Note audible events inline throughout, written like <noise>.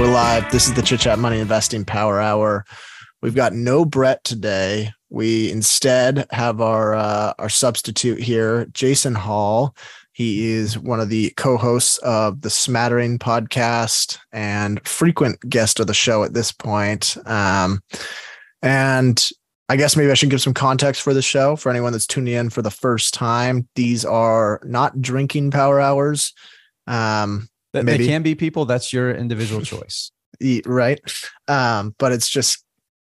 We're live. This is the Chit Chat Money Investing Power Hour. We've got no Brett today. We instead have our uh, our substitute here, Jason Hall. He is one of the co-hosts of the Smattering podcast and frequent guest of the show at this point. Um, and I guess maybe I should give some context for the show for anyone that's tuning in for the first time. These are not drinking power hours. Um, That maybe. They can be people. That's your individual choice. <laughs> Right? Um, but it's just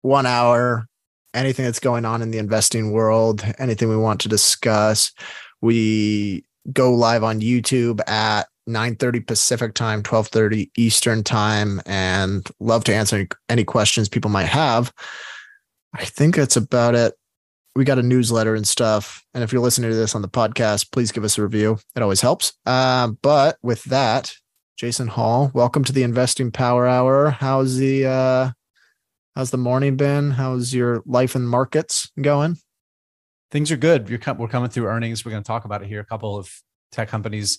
one hour. Anything that's going on in the investing world, anything we want to discuss, we go live on YouTube at 9:30 Pacific time, 12:30 Eastern time, and love to answer any, questions people might have. I think that's about it. We got a newsletter and stuff, and if you're listening to this on the podcast, please give us a review. It always helps. Um, but with that, Jason Hall, welcome to the Investing Power Hour. How's the uh how's the morning been? How's your life in markets going? Things are good. Com- we're coming through earnings. We're going to talk about it here. A couple of tech companies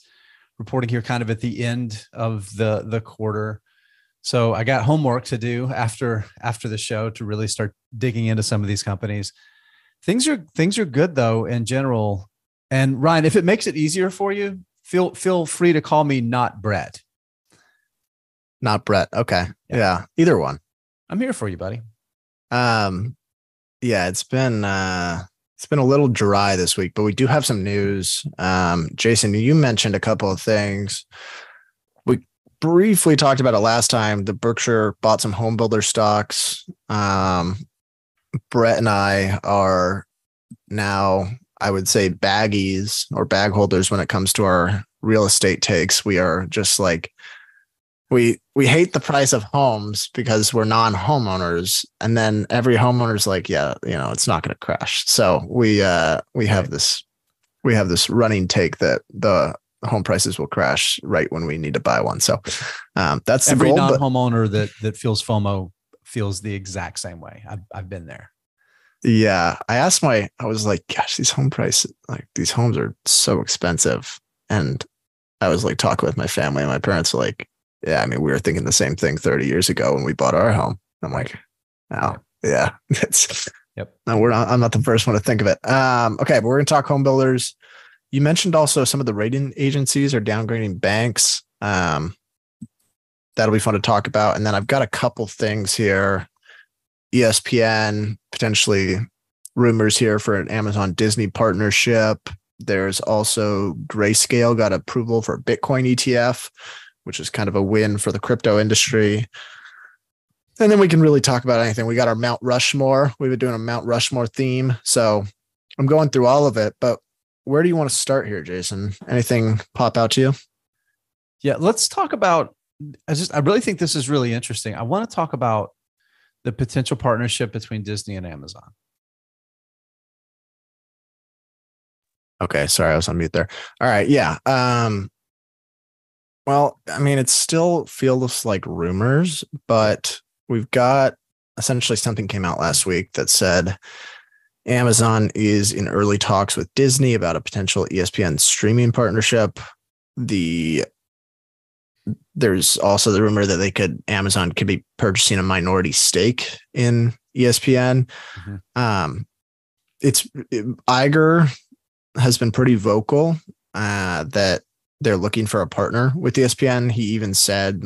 reporting here, kind of at the end of the the quarter. So I got homework to do after after the show to really start digging into some of these companies. Things are things are good though in general. And Ryan, if it makes it easier for you, feel feel free to call me not Brett. Not Brett. Okay. Yeah. Yeah. Either one. I'm here for you, buddy. Um yeah, it's been uh it's been a little dry this week, but we do have some news. Um Jason, you mentioned a couple of things. We briefly talked about it last time. The Berkshire bought some home builder stocks. Um Brett and I are now I would say baggies or bag holders when it comes to our real estate takes. We are just like we we hate the price of homes because we're non-homeowners. And then every homeowner's like yeah you know it's not going to crash. So we uh we have this we have this running take that the home prices will crash right when we need to buy one. So um that's the Every goal non but homeowner that that feels FOMO feels the exact same way. I've I've been there. yeah. I asked my i was like gosh these home prices like these homes are so expensive. And i was like talking with my family and my parents were like yeah i mean we were thinking the same thing 30 years ago when we bought our home. I'm like oh yeah <laughs> that's, Yep. no we're not i'm not the first one to think of it. Um okay but we're gonna talk home builders. You mentioned also some of the rating agencies are downgrading banks. Um that'll be fun to talk about. And then i've got a couple things here. Espn potentially rumors here for an amazon disney partnership. There's also grayscale got approval for bitcoin etf which is kind of a win for the crypto industry and then we can really talk about anything. We got our Mount Rushmore. We've been doing a Mount Rushmore theme. So I'm going through all of it, but where do you want to start here, Jason? Anything pop out to you? Yeah, let's talk about. I just I really think this is really interesting. I want to talk about the potential partnership between Disney and Amazon. Okay, sorry, I was on mute there. All right, yeah. Um well, I mean, it still feels like rumors, but we've got essentially something came out last week that said Amazon is in early talks with Disney about a potential ESPN streaming partnership. The there's also the rumor that they could Amazon could be purchasing a minority stake in ESPN. Mhm. Um, it's Iger has been pretty vocal uh, that they're looking for a partner with ESPN. He even said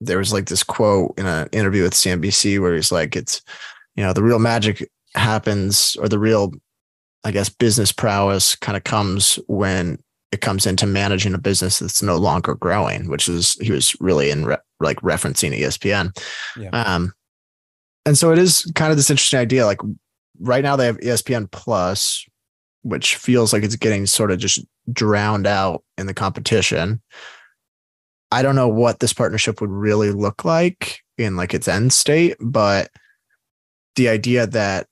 there was like this quote in an interview with CNBC where he's like, "It's you know the real magic happens or the real, I guess, business prowess kind of comes when." It comes into managing a business that's no longer growing, which is he was really in re- like referencing ESPN. Yeah. Um, and so it is kind of this interesting idea. Like right now they have ESPN Plus, which feels like it's getting sort of just drowned out in the competition. I don't know what this partnership would really look like in like its end state, but the idea that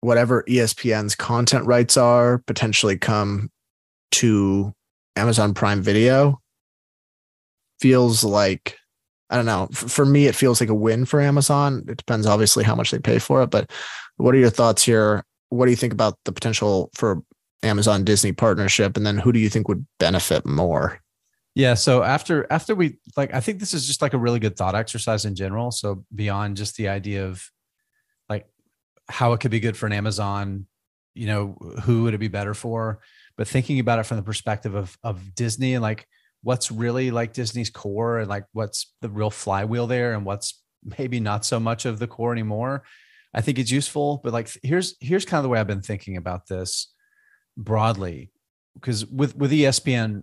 whatever ESPN's content rights are potentially come to Amazon Prime Video feels like I don't know. For me, it feels like a win for Amazon. It depends, obviously, how much they pay for it. But what are your thoughts here? What do you think about the potential for Amazon Disney partnership? And then who do you think would benefit more? Yeah. So after after we like, I think this is just like a really good thought exercise in general. So beyond just the idea of like how it could be good for an Amazon, you know, who would it be better for? But thinking about it from the perspective of of Disney and like what's really like Disney's core and like what's the real flywheel there and what's maybe not so much of the core anymore. I think it's useful. But like here's here's kind of the way I've been thinking about this broadly. Because with with ESPN,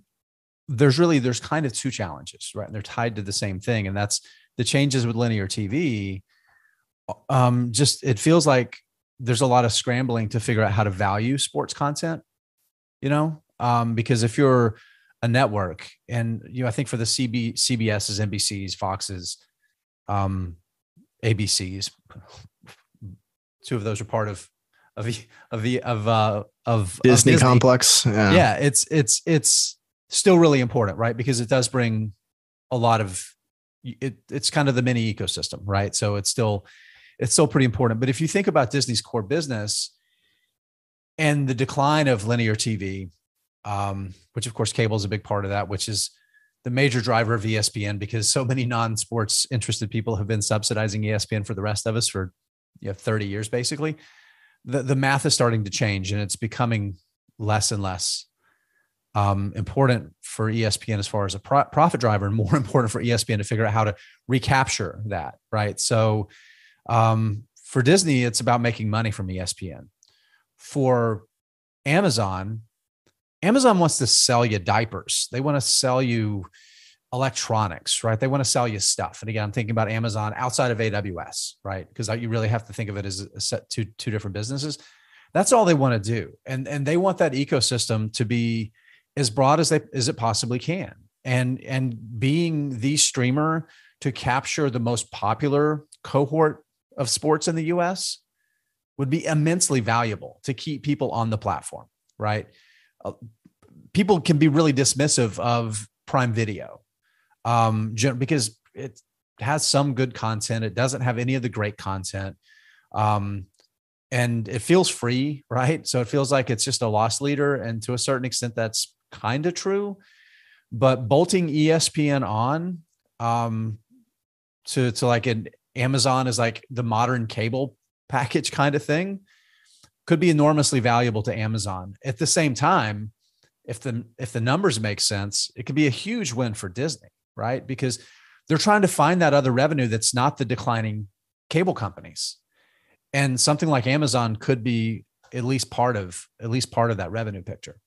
there's really there's kind of two challenges right and they're tied to the same thing and that's the changes with linear tv um just it feels like there's a lot of scrambling to figure out how to value sports content you know um because if you're a network and you know i think for the cb cbs's nbc's foxes um abc's two of those are part of of the of the of uh of disney, of disney. complex yeah. yeah it's it's it's still really important, right? Because it does bring a lot of it, it's kind of the mini ecosystem, right? So it's still it's still pretty important. But if you think about Disney's core business and the decline of linear TV, um, which of course cable is a big part of that, which is the major driver of ESPN because so many non-sports interested people have been subsidizing ESPN for the rest of us for you know 30 years basically. The the math is starting to change and it's becoming less and less um, important for ESPN as far as a pro- profit driver, and more <laughs> important for ESPN to figure out how to recapture that. Right. So um, for Disney, it's about making money from ESPN. For Amazon, Amazon wants to sell you diapers. They want to sell you electronics, right? They want to sell you stuff. And again, I'm thinking about Amazon outside of AWS, right? Because you really have to think of it as a set two two different businesses. That's all they want to do, and and they want that ecosystem to be as broad as they as it possibly can and and being the streamer to capture the most popular cohort of sports in the US would be immensely valuable to keep people on the platform right uh, people can be really dismissive of prime video um, because it has some good content. It doesn't have any of the great content. Um, and it feels free right? So it feels like it's just a loss leader and to a certain extent that's kind of true, but bolting ESPN on um, to to like an Amazon is like the modern cable package kind of thing could be enormously valuable to Amazon. At the same time, if the if the numbers make sense, it could be a huge win for Disney, right? Because they're trying to find that other revenue that's not the declining cable companies. And something like Amazon could be at least part of at least part of that revenue picture.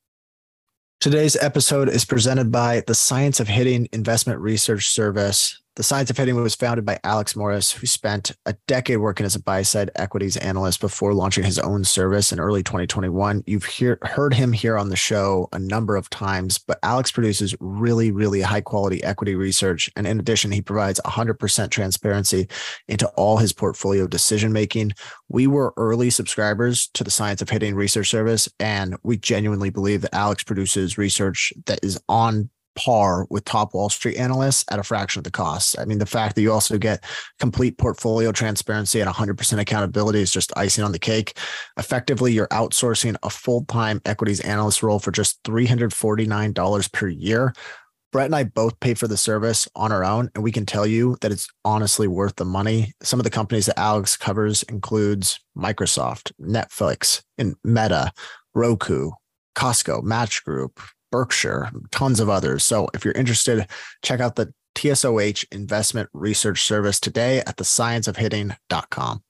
Today's episode is presented by the Science of Hitting Investment Research Service. The Science of Hitting was founded by Alex Morris, who spent a decade working as a buy side equities analyst before launching his own service in early 2021. You've hear, heard him here on the show a number of times, but Alex produces really, really high quality equity research. And in addition, he provides 100% transparency into all his portfolio decision making. We were early subscribers to the Science of Hitting research service, and we genuinely believe that Alex produces research that is on par with top Wall Street analysts at a fraction of the cost. I mean, the fact that you also get complete portfolio transparency and 100% accountability is just icing on the cake. Effectively, you're outsourcing a full time equities analyst role for just $349 per year. Brett and I both pay for the service on our own, and we can tell you that it's honestly worth the money. Some of the companies that Alex covers includes Microsoft, Netflix, and Meta, Roku, Costco, Match Group, Berkshire, tons of others. So if you're interested, check out the TSOH investment research service today at thescienceofhitting.com.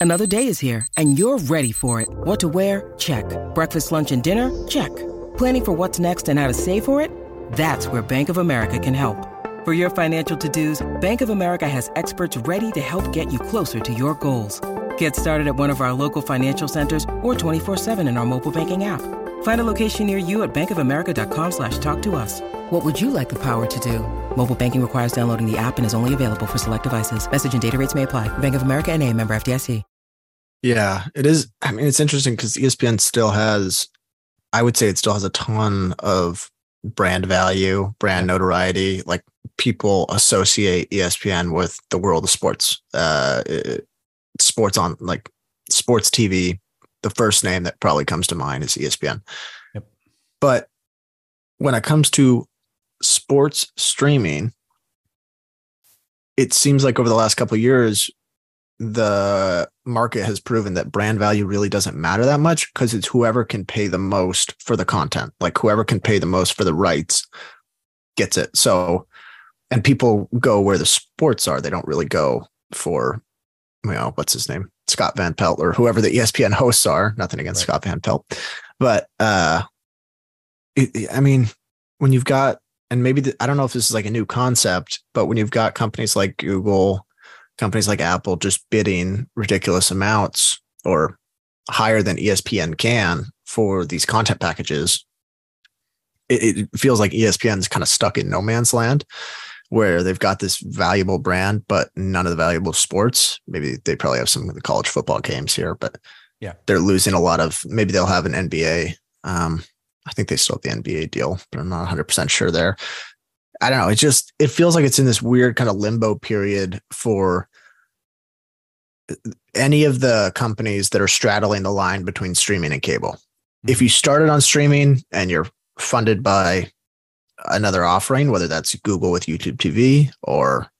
Another day is here and you're ready for it. What to wear? Check. Breakfast, lunch, and dinner? Check. Planning for what's next and how to save for it? That's where Bank of America can help. For your financial to-dos, Bank of America has experts ready to help get you closer to your goals. Get started at one of our local financial centers or 24-7 in our mobile banking app. Find a location near you at bankofamerica.com slash talk to us. What would you like the power to do? Mobile banking requires downloading the app and is only available for select devices. Message and data rates may apply. Bank of America and a member FDIC. Yeah, it is. I mean, it's interesting because ESPN still has, I would say it still has a ton of brand value, brand notoriety. Like people associate ESPN with the world of sports, uh, sports on like sports TV. The first name that probably comes to mind is ESPN. Yep. But when it comes to sports streaming, it seems like over the last couple of years, the market has proven that brand value really doesn't matter that much because it's whoever can pay the most for the content. Like whoever can pay the most for the rights gets it. So, and people go where the sports are. They don't really go for, you know, what's his name? Scott Van Pelt or whoever the ESPN hosts are. Nothing against right. Scott Van Pelt. But, uh, it, I mean, when you've got, and maybe the, I don't know if this is like a new concept, but when you've got companies like Google, companies like Apple just bidding ridiculous amounts or higher than ESPN can for these content packages, it, it feels like ESPN is kind of stuck in no man's land where they've got this valuable brand, but none of the valuable sports. Maybe they probably have some of the college football games here, but yeah, they're losing a lot of. Maybe they'll have an NBA. Um, I think they still have the NBA deal, but I'm not 100 percent sure there. I don't know. It just it feels like it's in this weird kind of limbo period for any of the companies that are straddling the line between streaming and cable. Mm-hmm. If you started on streaming and you're funded by another offering, whether that's Google with YouTube TV or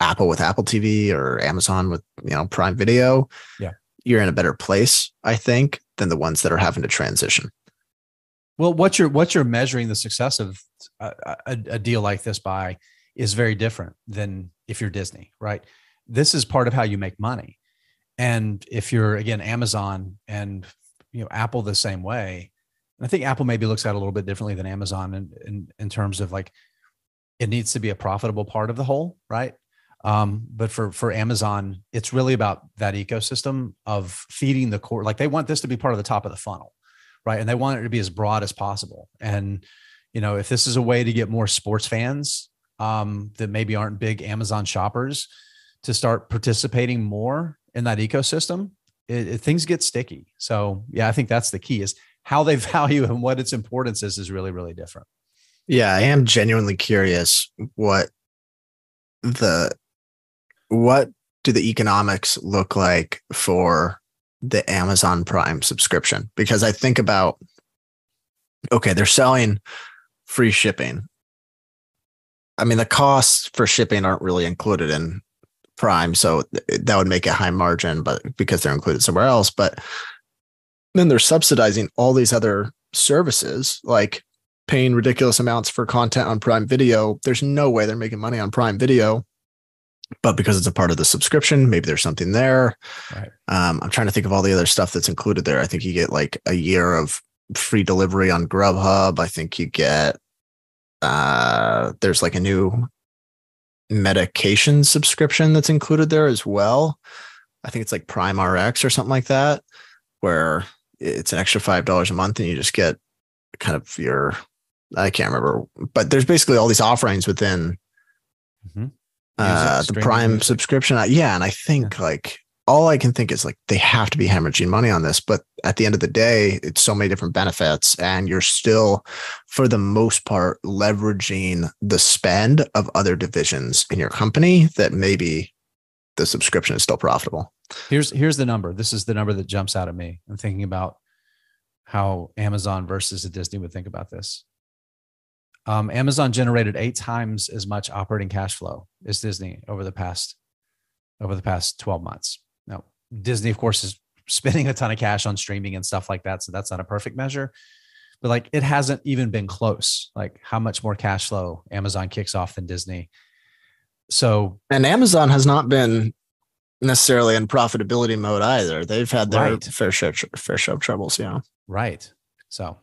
Apple with Apple TV or Amazon with you know Prime Video, yeah, you're in a better place, I think, than the ones that are having to transition. Well, what you're what you're measuring the success of a, a, a deal like this by is very different than if you're Disney, right? This is part of how you make money, and if you're again Amazon and you know Apple the same way, I think Apple maybe looks at it a little bit differently than Amazon in, in, in terms of like it needs to be a profitable part of the whole, right? Um, but for for Amazon, it's really about that ecosystem of feeding the core. Like they want this to be part of the top of the funnel, right? And they want it to be as broad as possible. And you know, if this is a way to get more sports fans um, that maybe aren't big Amazon shoppers to start participating more in that ecosystem, it, it, things get sticky. So yeah, I think that's the key is how they <laughs> value and what its importance is is really really different. Yeah i am genuinely curious what the what do the economics look like for the amazon prime subscription? Because i think about okay they're selling free shipping. I mean the costs for shipping aren't really included in prime so that would make it high margin but because they're included somewhere else but then they're subsidizing all these other services like paying ridiculous amounts for content on Prime Video. There's no way they're making money on Prime Video, but because it's a part of the subscription, maybe there's something there. Right. Um, I'm trying to think of all the other stuff that's included there. I think you get like a year of free delivery on Grubhub. I think you get uh, there's like a new medication subscription that's included there as well. I think it's like Prime RX or something like that, where it's an extra five dollars a month, and you just get kind of your I can't remember, but there's basically all these offerings within mm-hmm. uh, the Prime music. subscription. Yeah, and I think yeah. like all I can think is like they have to be hemorrhaging money on this, but at the end of the day, it's so many different benefits, and you're still, for the most part, leveraging the spend of other divisions in your company that maybe the subscription is still profitable. Here's here's the number. This is the number that jumps out at me. I'm thinking about how Amazon versus a Disney would think about this. Um, Amazon generated eight times as much operating cash flow as Disney over the past over the past 12 months. Now, Disney, of course, is <laughs> spending a ton of cash on streaming and stuff like that. So that's not a perfect measure. But like it hasn't even been close. Like how much more cash flow Amazon kicks off than Disney. So and Amazon has not been necessarily in profitability mode either. They've had their right. fair share fair share of troubles. Yeah, right. So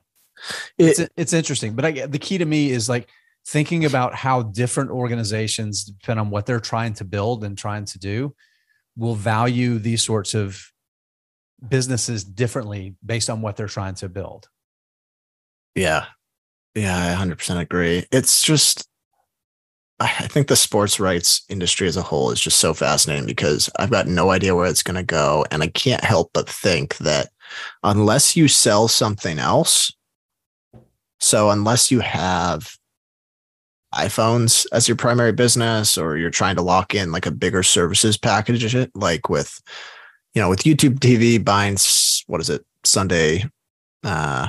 it, it's it's interesting, but I, the key to me is like thinking about how different organizations, depend on what they're trying to build and trying to do, will value these sorts of businesses differently based on what they're trying to build. Yeah, Yeah, I 100% agree. It's just, I think the sports rights industry as a whole is just so fascinating because I've got no idea where it's going to go. And I can't help but think that unless you sell something else, so unless you have iPhones as your primary business or you're trying to lock in like a bigger services package, like with, you know, with YouTube TV buying, what is it, Sunday uh,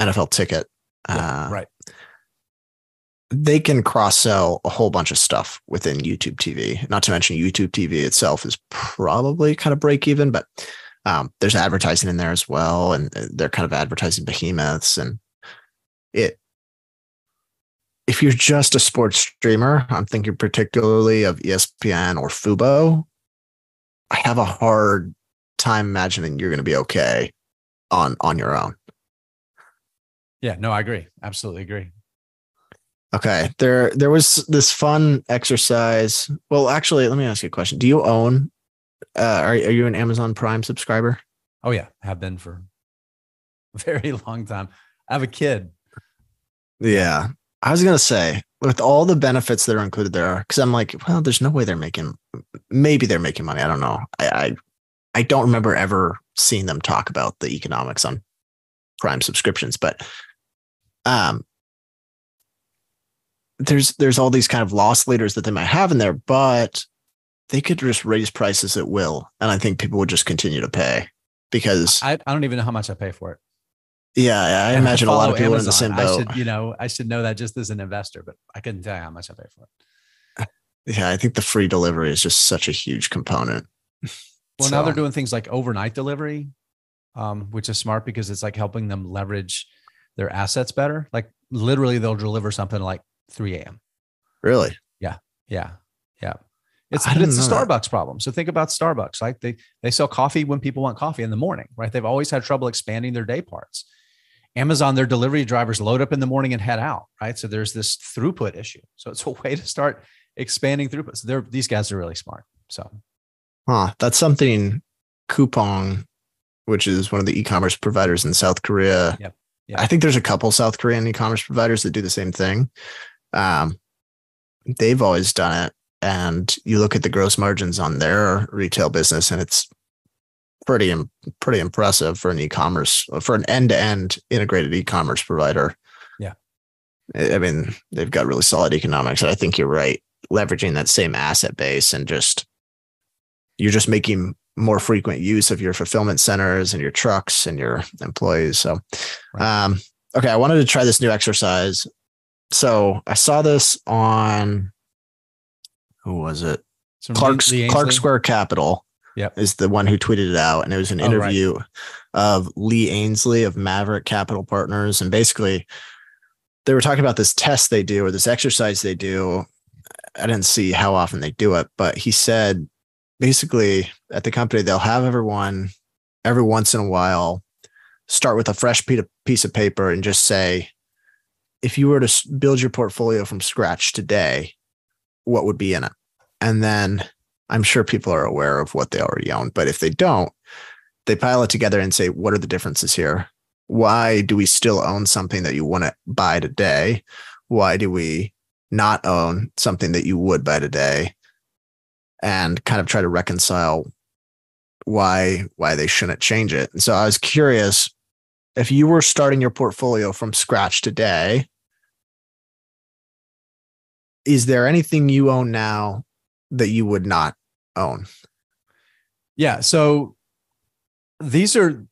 NFL ticket uh, right. They can cross sell a whole bunch of stuff within YouTube TV. Not to mention YouTube TV itself is probably kind of break even, but um, there's advertising in there as well, and uh, they're kind of advertising behemoths. And it, if you're just a sports streamer, I'm thinking particularly of ESPN or Fubo. I have a hard time imagining you're going to be okay on on your own. Yeah, no, I agree. Absolutely agree. Okay. There there was this fun exercise. Well, actually, let me ask you a question. Do you own uh are, are you an Amazon Prime subscriber? Oh yeah, have been for a <laughs> very long time. I have a kid. Yeah. I was gonna say, with all the benefits that are included there, because I'm like, well, there's no way they're making maybe they're making money. I don't know. I, I I don't remember ever seeing them talk about the economics on Prime subscriptions, but um, there's there's all these kind of loss leaders that they might have in there, but they could just raise prices at will, and I think people would just continue to pay because I, I don't even know how much I pay for it. Yeah, I imagine a lot of people Amazon. are in the same boat. I should, you know, I should know that just as an investor, but I couldn't tell you how much I pay for it. <laughs> Yeah, I think the free delivery is just such a huge component. <laughs> Well, so. now they're doing things like overnight delivery, um, which is smart because it's like helping them leverage their assets better. Like literally, they'll deliver something like 3 a.m. Really? Yeah. Yeah. Yeah. It's it's a Starbucks that. problem. So think about Starbucks. Like they they sell coffee when people want coffee in the morning, right? They've always had trouble expanding their day parts. Amazon, their delivery drivers load up in the morning and head out, right? So there's this throughput issue. So it's a <laughs> way to start expanding throughput. So they're these guys are really smart. So, huh? That's something Coupang, which is one of the e-commerce providers in South Korea, yep. Yeah. I think there's a couple South Korean e-commerce providers that do the same thing. Um, they've always done it, and you look at the gross margins on their retail business, and it's pretty pretty impressive for an e-commerce for an end-to-end integrated e-commerce provider. Yeah, I mean they've got really solid economics, and I think you're right. Leveraging that same asset base and just you're just making more frequent use of your fulfillment centers and your trucks and your employees. So, um, okay, I wanted to try this new exercise. So I saw this on who was it? Clark Clark Square Capital. Yep. is the one who tweeted it out, and it was an interview oh, right. of Lee Ainslie of Maverick Capital Partners, and basically they were talking about this test they do or this exercise they do. I didn't see how often they do it, but he said basically at the company, they'll have everyone every once in a while start with a fresh piece of paper and just say, if you were to build your portfolio from scratch today, what would be in it? And then I'm sure people are aware of what they already own, but if they don't, they pile it together and say, what are the differences here? Why do we still own something that you want to buy today? Why do we not own something that you would buy today? and kind of try to reconcile why why they shouldn't change it. And so I was curious if you were starting your portfolio from scratch today, is there anything you own now that you would not own? Yeah, so these are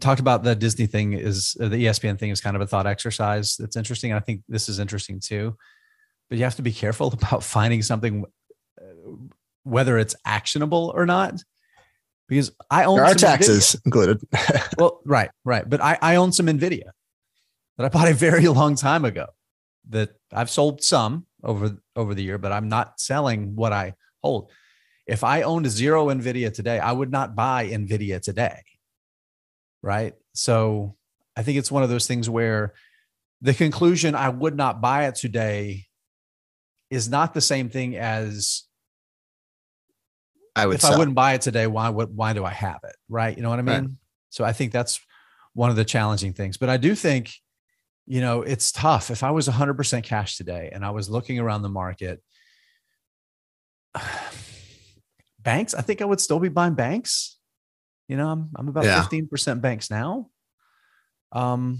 talked about the Disney thing is uh, the ESPN thing is kind of a thought exercise that's interesting. I think this is interesting too. But you have to be careful <laughs> about finding something whether it's actionable or not. Because I own there are taxes NVIDIA. included. well, right, right. But I, I own some NVIDIA that I bought a very <laughs> long time ago that I've sold some over over the year, but I'm not selling what I hold. If I owned zero NVIDIA today, I would not buy NVIDIA today. Right. So I think it's one of those things where the conclusion I would not buy it today is not the same thing as I would if sell. I wouldn't buy it today, why would why do I have it? Right. You know what I mean? Right. So I think that's one of the challenging things. But I do think you know, it's tough. If I was 100% cash today and I was looking around the market, <sighs> banks, I think I would still be buying banks. You know, I'm, I'm about Yeah. 15% banks now. Um,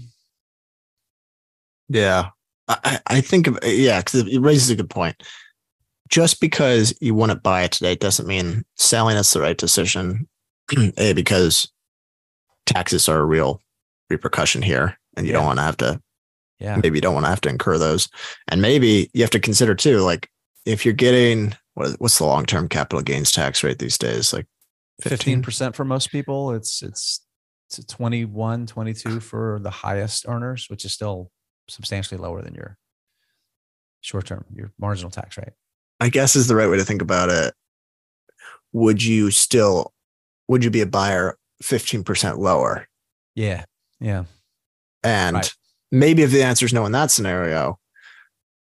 Yeah. I, I think, of, yeah, because it raises a good point. Just because you want to buy it today doesn't mean selling is the right decision. <clears throat> a, because taxes are a real repercussion here and you don't want to have to, yeah. maybe you don't want to have to incur those. And maybe you have to consider too, like if you're getting, what, is- what's the long term capital gains tax rate these days? Like 15? 15% for most people. It's, it's, it's 21, 22 for the highest earners, which is still substantially lower than your short term, your marginal tax rate. I guess is the right way to think about it. Would you still, would you be a buyer 15% lower? Yeah. Yeah. And Right. Maybe if the answer is no in that scenario,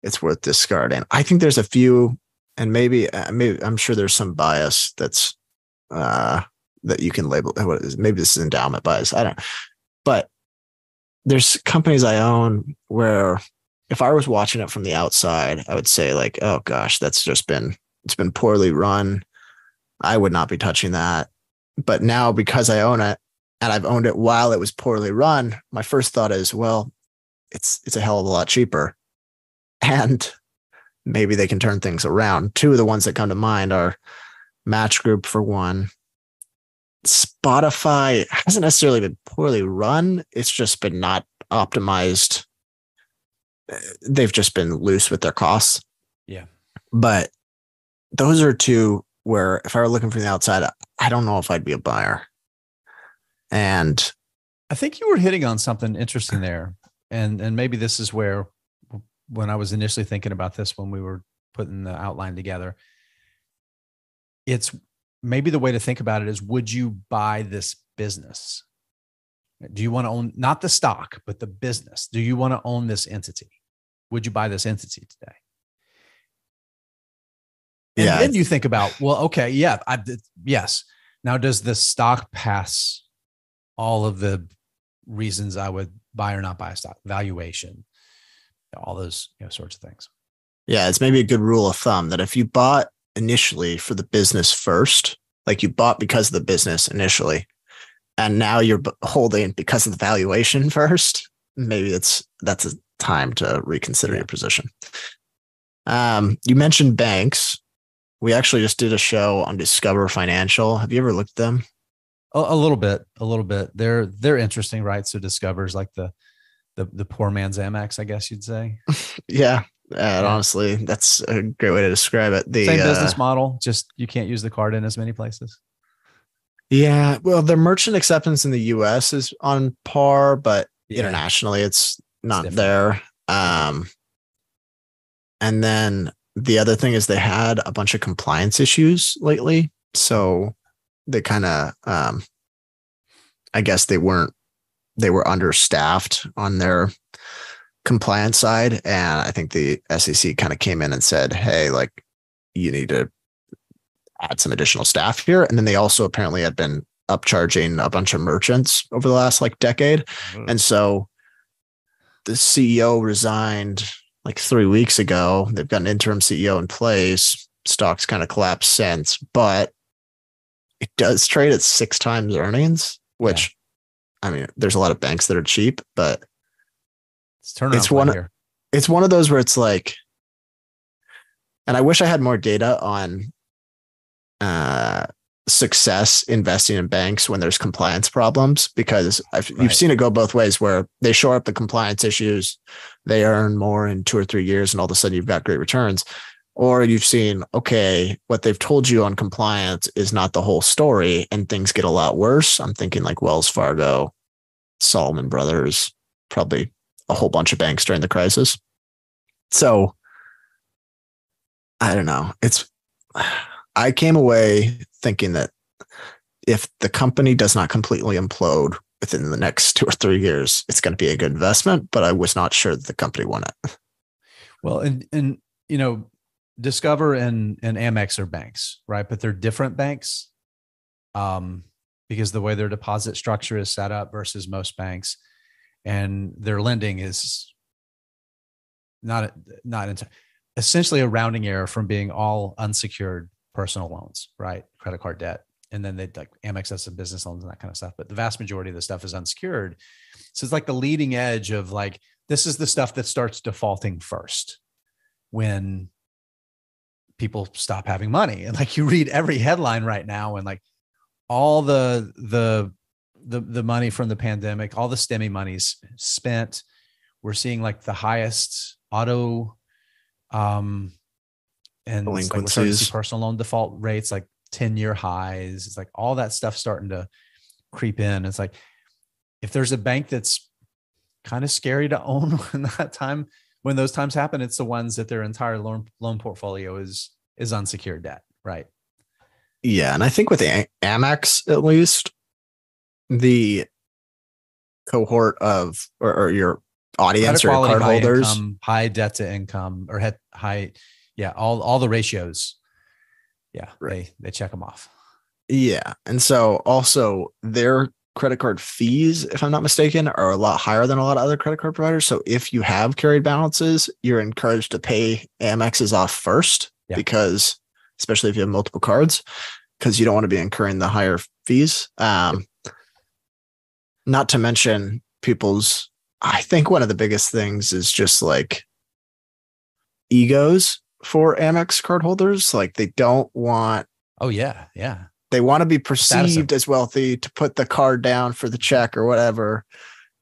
it's worth discarding. I think there's a few, and maybe, uh, maybe I'm sure there's some bias that's uh, that you can label. Maybe this is endowment bias. I don't. But there's companies I own where if I was watching it from the outside, I would say like, oh gosh, that's just been it's been poorly run. I would not be touching that. But now because I own it and I've owned it while it was poorly run, my first thought is, well, it's it's a hell of a lot cheaper. And maybe they can turn things around. Two of the ones that come to mind are Match Group for one. Spotify hasn't necessarily been poorly run. It's just been not optimized. They've just been loose with their costs. Yeah. But those are two where if I were looking from the outside, I don't know if I'd be a buyer. And I think you were hitting on something interesting there. And and maybe this is where when I was initially thinking about this when we were putting the outline together, it's maybe the way to think about it is would you buy this business? Do you want to own not the stock, but the business? Do you want to own this entity? Would you buy this entity today? And Yeah, then you think about, well, okay, yeah, I, yes. Now, does the stock pass all of the reasons I would buy or not buy a stock? Valuation, all those you know, sorts of things. yeah, it's maybe a good rule of thumb that if you bought initially for the business first, like you bought because of the business initially, and now you're holding because of the valuation <laughs> first, maybe it's that's a time to reconsider your position. Um, you mentioned banks. We actually just did a show on Discover Financial. Have you ever looked at them? A, a little bit, a little bit. They're they're interesting, right? So discovers like the the the poor man's Amex, I guess you'd say. <laughs> Yeah. And honestly, that's a great way to describe it. The Same uh, business model, just you can't use the card in as many places. Yeah, well, the merchant acceptance in the U.S. is on par, but Yeah. internationally, it's not different. there. Um, and then the other thing is they had a bunch of compliance issues lately, so they kind of, um, I guess they weren't, they were understaffed on their compliance side, and I think the SEC kind of came in and said, "Hey, like, you need to add some additional staff here. And then they also apparently had been upcharging a bunch of merchants over the last like decade. And so the CEO resigned like three weeks ago. They've got an interim CEO in place. Stocks kind of collapsed since, but it does trade at six times earnings, which I mean, there's a lot of banks that are cheap, but It's It's one- here. it's one of those where it's like, and I wish I had more data on uh, success investing in banks when there's compliance problems because I've, Right. you've seen it go both ways where they shore up the compliance issues, they earn more in two or three years, and all of a sudden you've got great returns. Or you've seen, okay, what they've told you on compliance is not the whole story, and things get a lot worse. I'm thinking like Wells Fargo, Salomon Brothers, probably a whole bunch of banks during the crisis. So I don't know. It's I came away thinking that if the company does not completely implode within the next two or three years, it's going to be a good investment. But I was not sure that the company won it. Well, and and you know, Discover and and Amex are banks, right? But they're different banks, um, because the way their deposit structure is set up versus most banks, and their lending is not not essentially a rounding error from being all unsecured personal loans, right? Credit card debt. And then they like Amex has some business loans and that kind of stuff. But the vast majority of the stuff is unsecured. So it's like the leading edge of like, this is the stuff that starts defaulting first when people stop having money. And like you read every headline right now and like all the the the the money from the pandemic, all the stimmy money's spent. We're seeing like the highest auto um and delinquencies, like personal loan default rates, like 10 year highs. It's like all that stuff starting to creep in. It's like if there's a bank that's kind of scary to own <laughs> in that time when those times happen, it's the ones that their entire loan loan portfolio is is unsecured debt, right? Yeah, and I think with the Amex at least, the cohort of or, or your audience or card holders, income, high debt to income or high, yeah, all all the ratios, yeah, right. they they check them off. Yeah, and so also their credit card fees, if I'm not mistaken, are a lot higher than a lot of other credit card providers. So if you have carried balances, you're encouraged to pay Amex's off first yeah. because, especially if you have multiple cards, because you don't want to be incurring the higher fees. Um, not to mention people's, I think one of the biggest things is just like egos for Amex card holders. Like they don't want. Oh, yeah. Yeah they want to be perceived as wealthy to put the card down for the check or whatever.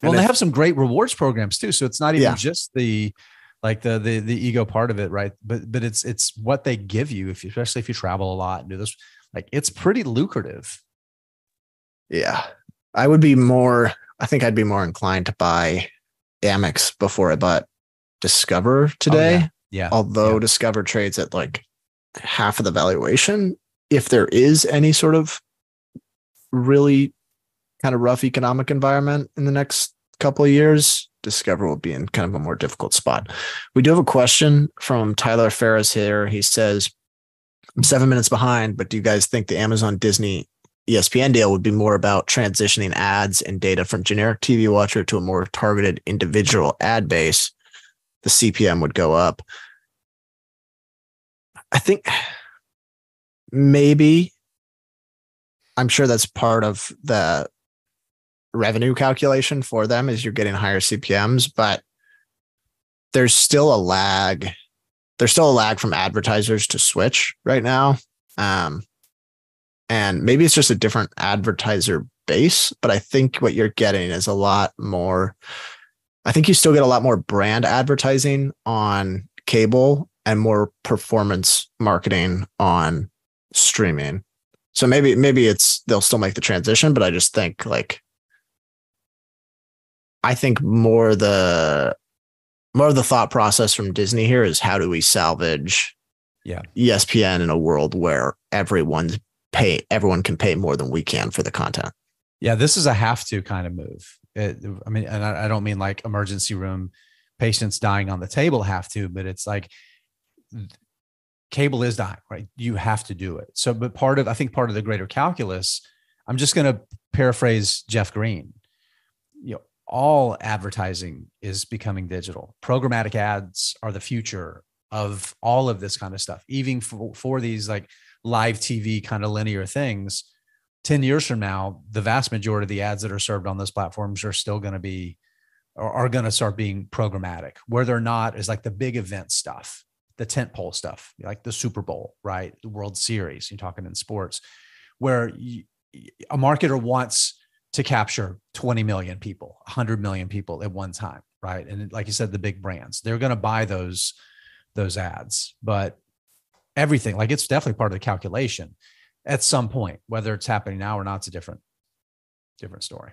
Well, and they if, have some great rewards programs too. So it's not even yeah. just the like the the the ego part of it, right? But but it's it's what they give you if you, especially if you travel a lot and do this. Like it's pretty lucrative. Yeah. I would be more I think I'd be more inclined to buy Amex before I bought Discover today. Oh, yeah. yeah. Although yeah. Discover trades at like half of the valuation, if there is any sort of really kind of rough economic environment in the next couple of years, Discover will be in kind of a more difficult spot. We do have a question from Tyler Ferris here. He says, I'm seven minutes behind, but do you guys think the Amazon Disney ESPN deal would be more about transitioning ads and data from generic TV watcher to a more targeted individual ad base? The CPM would go up. I think maybe. I'm sure that's part of the revenue calculation for them is you're getting higher cpms but there's still a lag. There's still a lag from advertisers to switch right now. Um, and maybe it's just a different advertiser base but i think what you're getting is a lot more i think you still get a lot more brand advertising on cable and more performance marketing on streaming. So maybe maybe it's they'll still make the transition, but I just think like I think more the more of the thought process from Disney here is how do we salvage yeah ESPN in a world where everyone's pay everyone can pay more than we can for the content. Yeah, this is a have to kind of move. It, I mean, and I, I don't mean like emergency room patients dying on the table have to, but it's like cable is dying, right? You have to do it. So, but part of, I think part of the greater calculus, I'm just going to paraphrase Jeff Green. You know, all advertising is becoming digital. Programmatic ads are the future of all of this kind of stuff, even for, for these like live TV kind of linear things. 10 years from now, the vast majority of the ads that are served on those platforms are still going to be, or are going to start being programmatic. Where they're not is like the big event stuff the tent pole stuff, like the Super Bowl, right? The World Series, you're talking in sports, where you, a marketer wants to capture 20 million people, 100 million people at one time, right? And like you said, the big brands, they're going to buy those those ads, but everything, like it's definitely part of the calculation at some point, whether it's happening now or not, it's a different different story.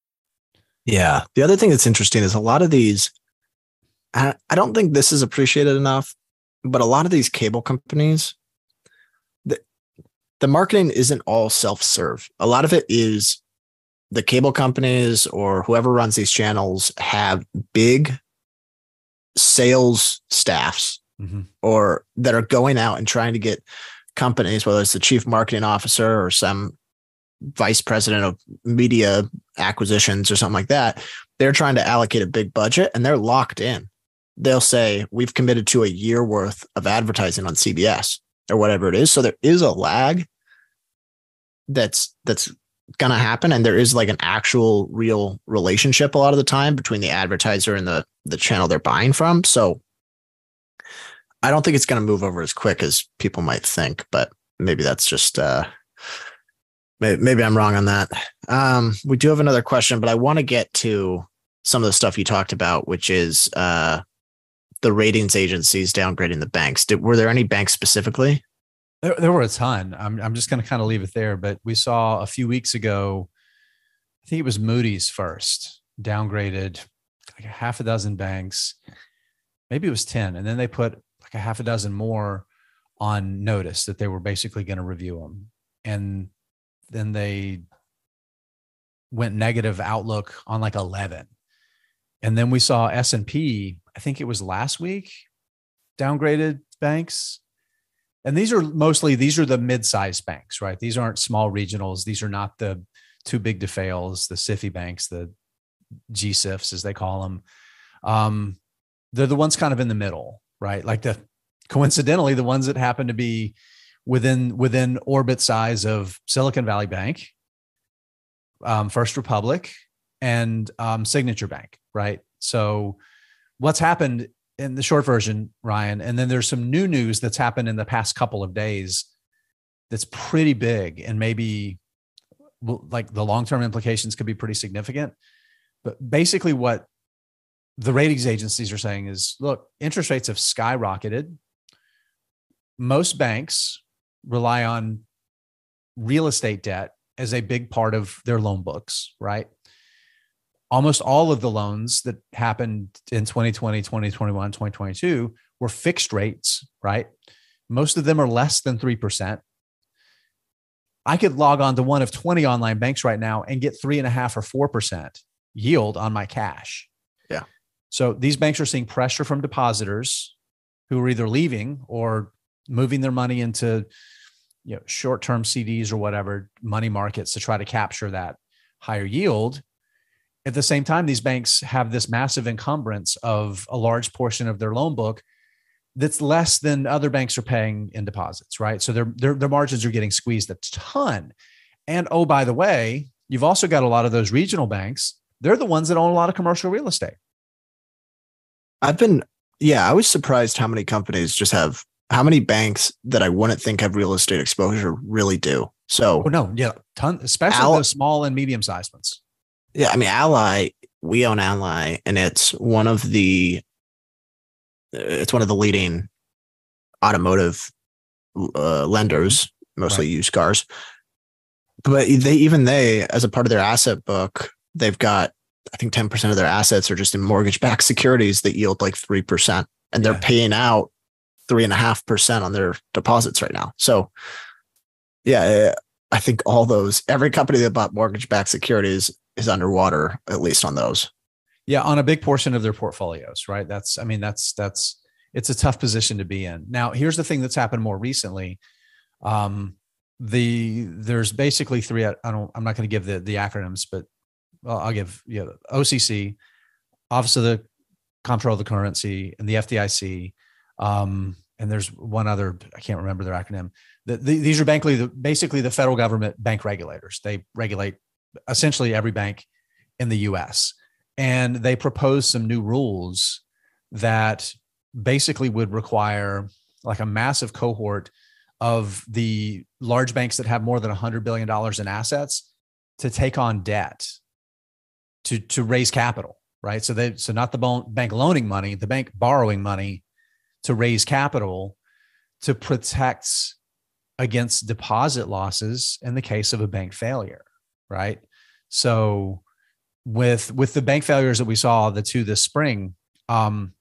Yeah. The other thing that's interesting is a lot of these, I, don't think this is appreciated enough, but a lot of these cable companies, the, the marketing isn't all self serve. A lot of it is the cable companies or whoever runs these channels have big sales staffs mm-hmm. or that are going out and trying to get companies, whether it's the chief marketing officer or some vice president of media acquisitions or something like that, they're trying to allocate a big budget and they're locked in. They'll say, We've committed to a year worth of advertising on CBS or whatever it is. So there is a lag that's that's gonna happen. And there is like an actual real relationship a lot of the time between the advertiser and the the channel they're buying from. So I don't think it's gonna move over as quick as people might think, but maybe that's just uh maybe, maybe I'm wrong on that. Um, we do have another question, but I want to get to some of the stuff you talked about, which is uh, the ratings agencies downgrading the banks. Did, were there any banks specifically? There, there were a ton. I'm, I'm just going to kind of leave it there. But we saw a few weeks ago, I think it was Moody's first downgraded like a half a dozen banks. Maybe it was 10. And then they put like a half a dozen more on notice that they were basically going to review them. And then they went negative outlook on like 11 and then we saw s&p i think it was last week downgraded banks. And these are mostly these are the mid-sized banks right? These aren't small regionals. These are not the too big to fails the SIFI banks the GSIFs as they call them um, they're the ones kind of in the middle right? Like the coincidentally the ones that happen to be within within orbit size of Silicon Valley Bank, um, First Republic, and um, Signature Bank, right? So, what's happened in the short version, Ryan, and then there's some new news that's happened in the past couple of days that's pretty big, and maybe like the long term implications could be pretty significant. But basically, what the ratings agencies are saying is look, interest rates have skyrocketed. Most banks rely on real estate debt as a big part of their loan books, right? Almost all of the loans that happened in 2020, 2021, 2022 were fixed rates, right? Most of them are less than 3%. I could log on to one of 20 online banks right now and get three and a half or 4% yield on my cash. Yeah. So these banks are seeing pressure from depositors who are either leaving or moving their money into you know short-term CDs or whatever money markets to try to capture that higher yield. At the same time these banks have this massive encumbrance of a large portion of their loan book that's less than other banks are paying in deposits right? So their their, their margins are getting squeezed a ton. And oh by the way you've also got a lot of those regional banks. They're the ones that own a lot of commercial real estate. I've been yeah i was surprised how many companies just have how many banks that I wouldn't think have real estate exposure really do. So, oh, no, yeah, ton, especially Ally, the small and medium sized ones. Yeah, I mean, Ally, we own Ally, and it's one of the it's one of the leading automotive uh, lenders, mostly right. used cars. But they even they, as a part of their asset book, they've got I think ten percent of their assets are just in mortgage-backed <laughs> securities that yield like three percent, and they're paying out three and a half percent on their deposits right now. So, yeah, I think all those every company that bought mortgage-backed securities is underwater, at least on those. Yeah, on a big portion of their portfolios, right? That's, I mean, that's that's it's a tough position to be in. Now, here's the thing that's happened more recently. Um, the there's basically three. I don't. I'm not going to give the the acronyms, but well, I'll give yeah. OCC, Office of the Comptroller of the Currency, and the FDIC um, and there's one other I can't remember their acronym. The, the, these are basically the, basically the federal government bank regulators. They regulate essentially every bank in the U.S. and they propose some new rules that basically would require like a massive cohort of the large banks that have more than $100 billion in assets to take on debt to to raise capital right so they so not the bank loaning money the bank borrowing money to raise capital to protect against deposit losses in the case of a bank failure, right? So with with the bank failures that we saw the two this spring, um,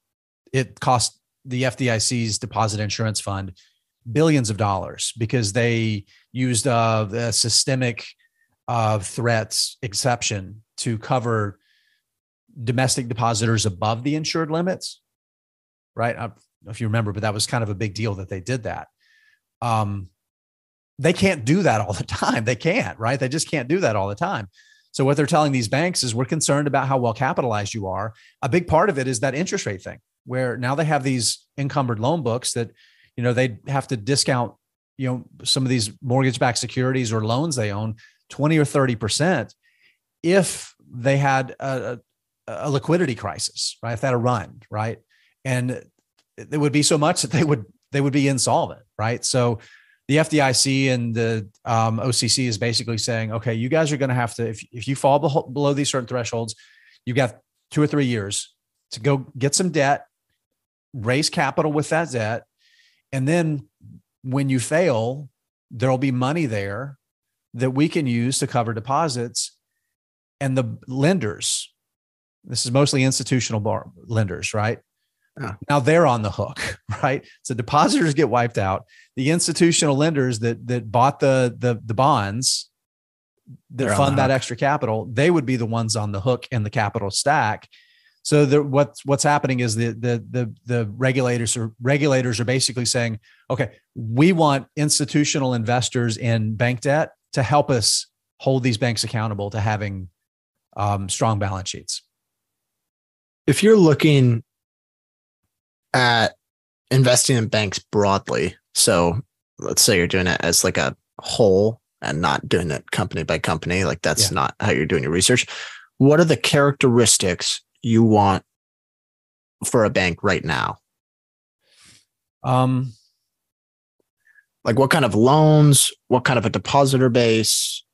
it cost the FDIC's deposit insurance fund billions of dollars because they used uh, the systemic uh, threats exception to cover domestic depositors above the insured limits. Right? If you remember, but that was kind of a big deal that they did that. Um, they can't do that all the time. They can't, right? They just can't do that all the time. So what they're telling these banks is we're concerned about how well capitalized you are. A big part of it is that interest rate thing, where now they have these encumbered loan books that, you know, they have to discount, you know, some of these mortgage-backed securities or loans they own 20 or 30 percent if they had a, a liquidity crisis, right? If they had a run, right? And it would be so much that they would they would be insolvent, right? So the FDIC and the um, OCC is basically saying, okay, you guys are going to have to, if, if you fall below these certain thresholds, you've got two or three years to go get some debt, raise capital with that debt. And then when you fail, there'll be money there that we can use to cover deposits. And the lenders, this is mostly institutional bar lenders, right? Yeah. Now they're on the hook, <laughs> right? So depositors get wiped out. The institutional lenders that that bought the the, the bonds that they're fund that extra capital, they would be the ones on the hook in the capital stack. So the, what's what's happening is the the the the regulators or regulators are basically saying, okay, we want institutional investors in bank debt to help us hold these banks accountable to having um, strong balance sheets. If you're looking at investing in banks broadly. So let's say you're doing it as like a whole and not doing it company by company. Like that's yeah. not how you're doing your research. What are the characteristics you want for a bank right now? Um, like what kind of loans, what kind of a depositor base?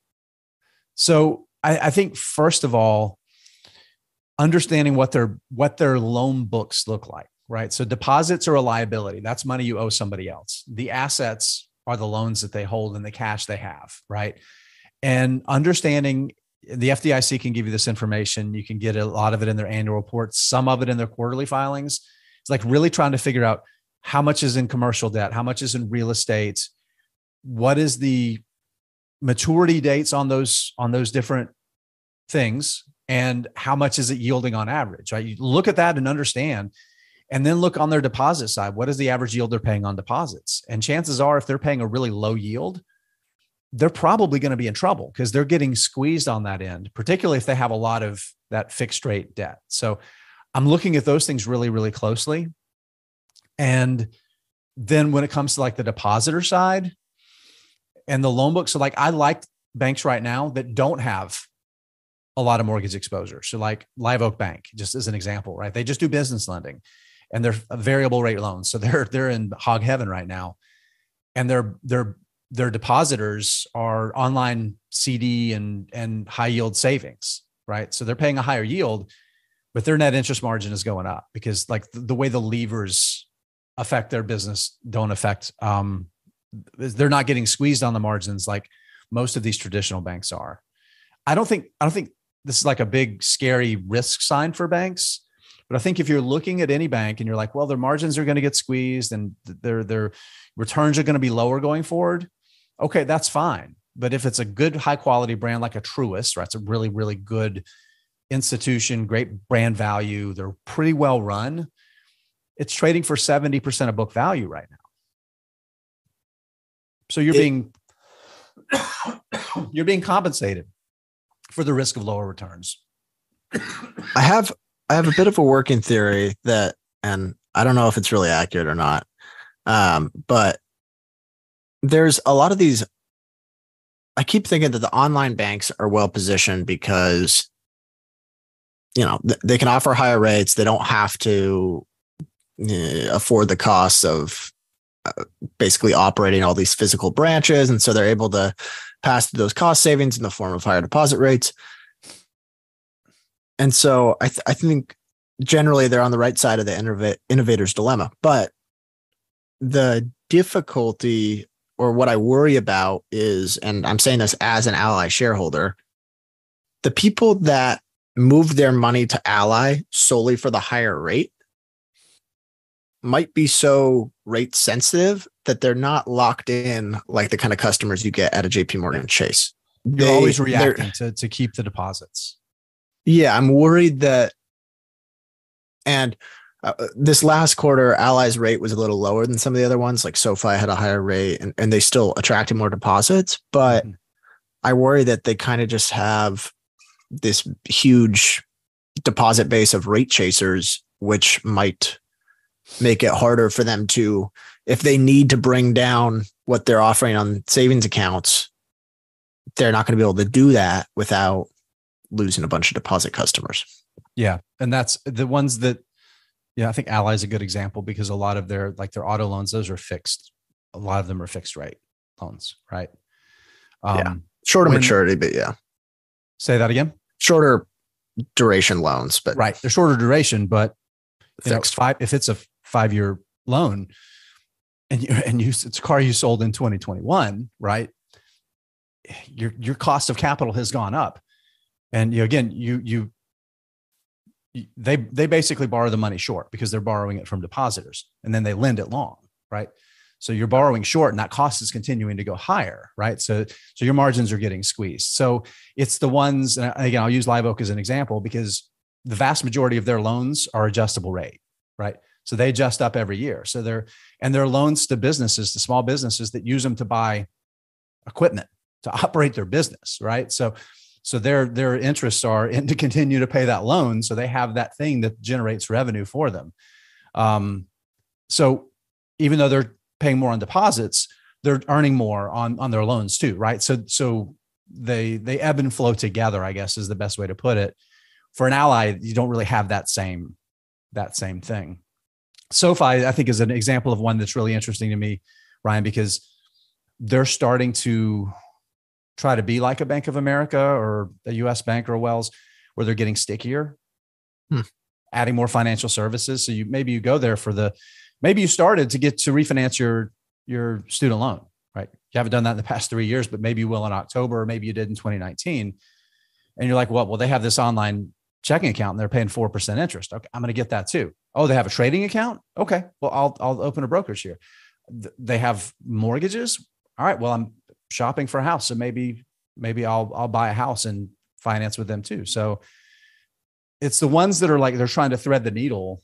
So I, I think first of all, understanding what their what their loan books look like right? So deposits are a liability. That's money you owe somebody else. The assets are the loans that they hold and the cash they have, right? And understanding the FDIC can give you this information. You can get a lot of it in their annual reports, some of it in their quarterly filings. It's like really trying to figure out how much is in commercial debt, how much is in real estate, what is the maturity dates on those on those different things and how much is it yielding on average right you look at that and understand and then look on their deposit side. What is the average yield they're paying on deposits? And chances are, if they're paying a really low yield, they're probably going to be in trouble because they're getting squeezed on that end, particularly if they have a lot of that fixed rate debt. So I'm looking at those things really, really closely. And then when it comes to like the depositor side and the loan book, so like I like banks right now that don't have a lot of mortgage exposure. So like Live Oak Bank, just as an example, right? They just do business lending and they're variable rate loans. So they're they're in hog heaven right now, and their their their depositors are online CD and and high yield savings, right? So they're paying a higher yield, but their net interest margin is going up because like the, the way the levers affect their business don't affect um they're not getting squeezed on the margins like most of these traditional banks are. I don't think I don't think this is like a big scary risk sign for banks but I think if you're looking at any bank and you're like, well, their margins are going to get squeezed and their their returns are going to be lower going forward, okay, that's fine. But if it's a good high quality brand like a Truist, right, it's a really really good institution, great brand value, they're pretty well run. It's trading for 70% of book value right now. So you're it, being <coughs> you're being compensated for the risk of lower returns. I have I have a bit of a working theory that, and I don't know if it's really accurate or not, um, but there's a lot of these. I keep thinking that the online banks are well positioned because, you know, th- they can offer higher rates. They don't have to uh, afford the costs of uh, basically operating all these physical branches, and so they're able to pass those cost savings in the form of higher deposit rates and so I, th- I think generally they're on the right side of the innov- innovator's dilemma. But the difficulty or what I worry about is, and I'm saying this as an Ally shareholder, the people that move their money to Ally solely for the higher rate might be so rate sensitive that they're not locked in like the kind of customers you get at a JP Morgan. Chase. You're they, always reacting to, to keep the deposits. Yeah, I'm worried that, and uh, this last quarter, Ally's rate was a little lower than some of the other ones. Like SoFi had a higher rate, and, and they still attracted more deposits. But mm-hmm. I worry that they kind of just have this huge deposit base of rate chasers, which might make it harder for them to, if they need to bring down what they're offering on savings accounts, they're not going to be able to do that without losing a bunch of deposit customers. Yeah. And that's the ones that, yeah, I think Ally is a good example because a lot of their, like their auto loans, those are fixed. A lot of them are fixed rate loans, right? Um, yeah. Shorter when, maturity, but yeah. Say that again. Shorter duration loans, but right. They're shorter duration, but fixed. Know, five, if it's a five year loan and you, and you, it's a car you sold in 2021, right? Your, your cost of capital has gone up. And you, again, you, you, they, they basically borrow the money short because they're borrowing it from depositors and then they lend it long, right? So you're borrowing short and that cost is continuing to go higher, right? So, so your margins are getting squeezed. So it's the ones, and again, I'll use Live Oak as an example because the vast majority of their loans are adjustable rate, right? So they adjust up every year. So they're and they're loans to businesses, to small businesses that use them to buy equipment to <laughs> operate their business, right? So so their their interests are <laughs> in to continue to pay that loan, so they have that thing that generates revenue for them. Um, so even though they're paying more on deposits, they're earning more on on their loans too, right? So so they they ebb and flow together, I guess is the best way to put it. For an Ally, you don't really have that same that same thing. SoFi, I think, is an example of one that's really interesting to me, Ryan, because they're starting to try to be like a Bank of America or a US bank or a Wells, where they're getting stickier, hmm. adding more financial services. So you maybe you go there for the maybe you started to get to refinance your your student loan, right? You haven't done that in the past three years, but maybe you will in October, or maybe you did in 2019. And you're like, well, well, they have this online checking account and they're paying 4% interest. Okay, I'm going to get that too. Oh, they have a trading account? Okay, well, I'll, I'll open a brokerage here. They have mortgages. All right, well, I'm shopping for a house. So maybe, maybe I'll, I'll buy a house and finance with them too. So it's the ones that are like, they're trying to thread the needle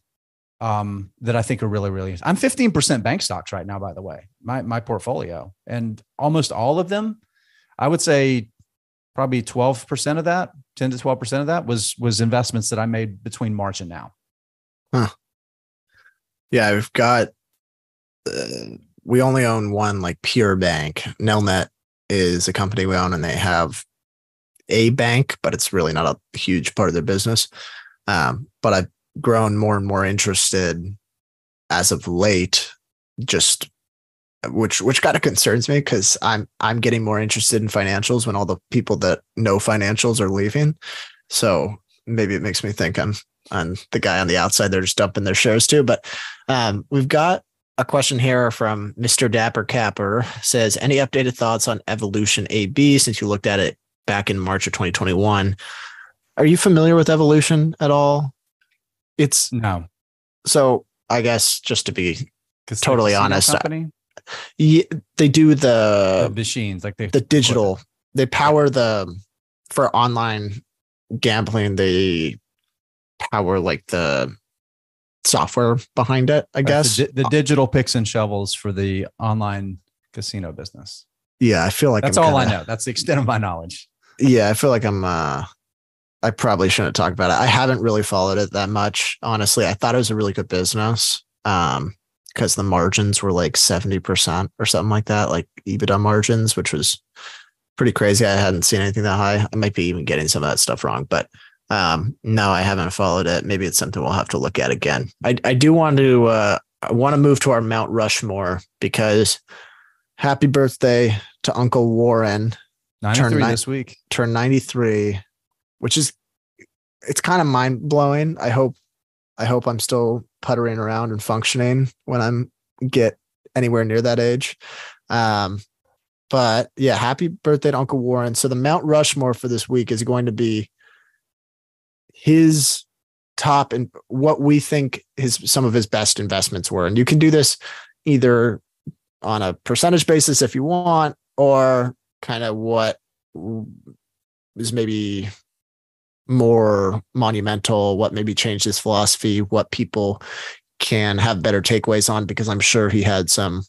um, that I think are really, really, I'm 15% bank stocks right now, by the way, my, my portfolio and almost all of them, I would say probably 12% of that 10 to 12% of that was was investments that i made between march and now huh. yeah i've got uh, we only own one like pure bank nelnet is a company we own and they have a bank but it's really not a huge part of their business um, but i've grown more and more interested as of late just which which kind of concerns me because I'm I'm getting more interested in financials when all the people that know financials are leaving. So maybe it makes me think I'm I'm the guy on the outside. They're just dumping their shares too. But um, we've got a question here from Mr. Dapper Capper says, any updated thoughts on Evolution AB since you looked at it back in March of 2021? Are you familiar with Evolution at all? It's no. So I guess just to be totally honest, uh, company? Yeah, they do the, the machines like they, the digital. They power the for online gambling. They power like the software behind it. I right, guess the, the, digital picks and shovels for the online casino business. Yeah, I feel like that's I'm all kinda, I know. That's the extent of my knowledge. Yeah, I feel like I'm. uh I probably shouldn't talk about it. I haven't really followed it that much, honestly. I thought it was a really good business. Um, because the margins were like 70% or something like that, like EBITDA margins, which was pretty crazy. I hadn't seen anything that high. I might be even getting some of that stuff wrong, but um, no, I haven't followed it. Maybe it's something we'll have to look at again. I, I do want to uh, I want to move to our Mount Rushmore because happy birthday to Uncle Warren. 93 ni- this week. Turned 93, which is it's kind of mind blowing. I hope I hope I'm still puttering around and functioning when I'm get anywhere near that age. Um, but yeah, happy birthday to Uncle Warren. So the Mount Rushmore for this week is going to be his top and what we think his some of his best investments were. And you can do this either on a percentage basis if you want, or kind of what is maybe more monumental, what maybe changed his philosophy, what people can have better takeaways on, because I'm sure he had some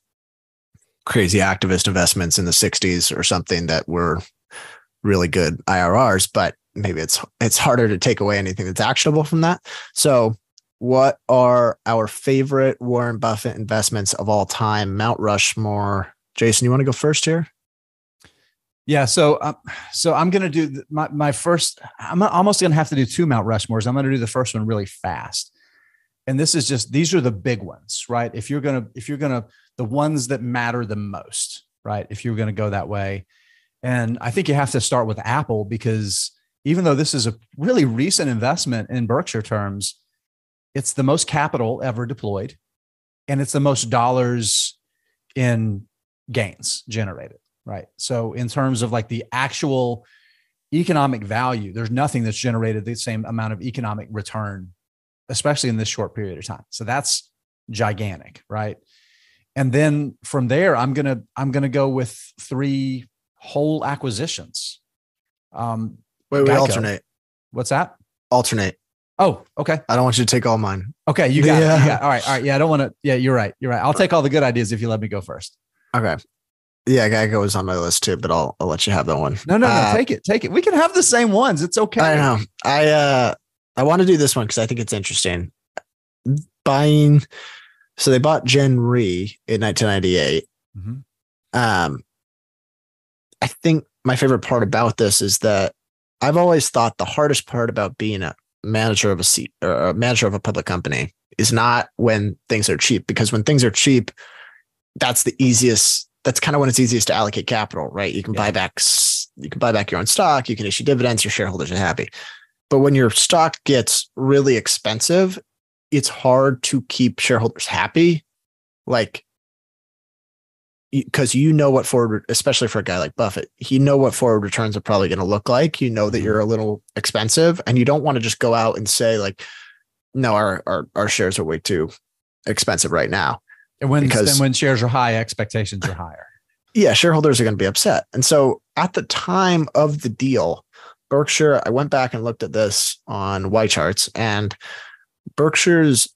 crazy activist investments in the 60s or something that were really good IRRs, but maybe it's it's harder to take away anything that's actionable from that. So what are our favorite Warren Buffett investments of all time? Mount Rushmore. Jason, you want to go first here? Yeah, so um, so I'm gonna do my my first. I'm almost gonna have to do two Mount Rushmores. I'm gonna do the first one really fast, and this is just these are the big ones, right? If you're gonna if you're gonna the ones that matter the most, right? If you're gonna go that way, and I think you have to start with Apple because even though this is a really recent investment in Berkshire terms, it's the most capital ever deployed, and it's the most dollars in gains generated right? So in terms of like the actual economic value, there's nothing that's generated the same amount of economic return, especially in this short period of time. So that's gigantic, right? And then from there, I'm gonna I'm gonna go with three whole acquisitions. Um, wait, we alternate. What's that? Alternate. Oh, okay. I don't want you to take all mine. Okay, you got, yeah. it. You got it. All right, all right. Yeah, I don't want to. Yeah, you're right. You're right. I'll take all the good ideas if you let me go first. Okay. Yeah, Geico was on my list too, but I'll I'll let you have that one. No, no, no, uh, take it, take it. We can have the same ones. It's okay. I know. I uh I want to do this one because I think it's interesting. Buying, so they bought Gen Re in 1998. Mm-hmm. Um, I think my favorite part about this is that I've always thought the hardest part about being a manager of a seat or a manager of a public company is not when things are cheap, because when things are cheap, that's the easiest that's kind of when it's easiest to allocate capital, right? You can yeah. buy back you can buy back your own stock, you can issue dividends, your shareholders are happy. But when your stock gets really expensive, it's hard to keep shareholders happy. Like because you know what forward, especially for a guy like Buffett, you know what forward returns are probably going to look like. You know that mm-hmm. you're a little expensive, and you don't want to just go out and say like, "No, our our our shares are way too expensive right now." And when because, when shares are high, expectations are higher. Yeah, shareholders are going to be upset. And so at the time of the deal, Berkshire, I went back and looked at this on YCharts, and Berkshire's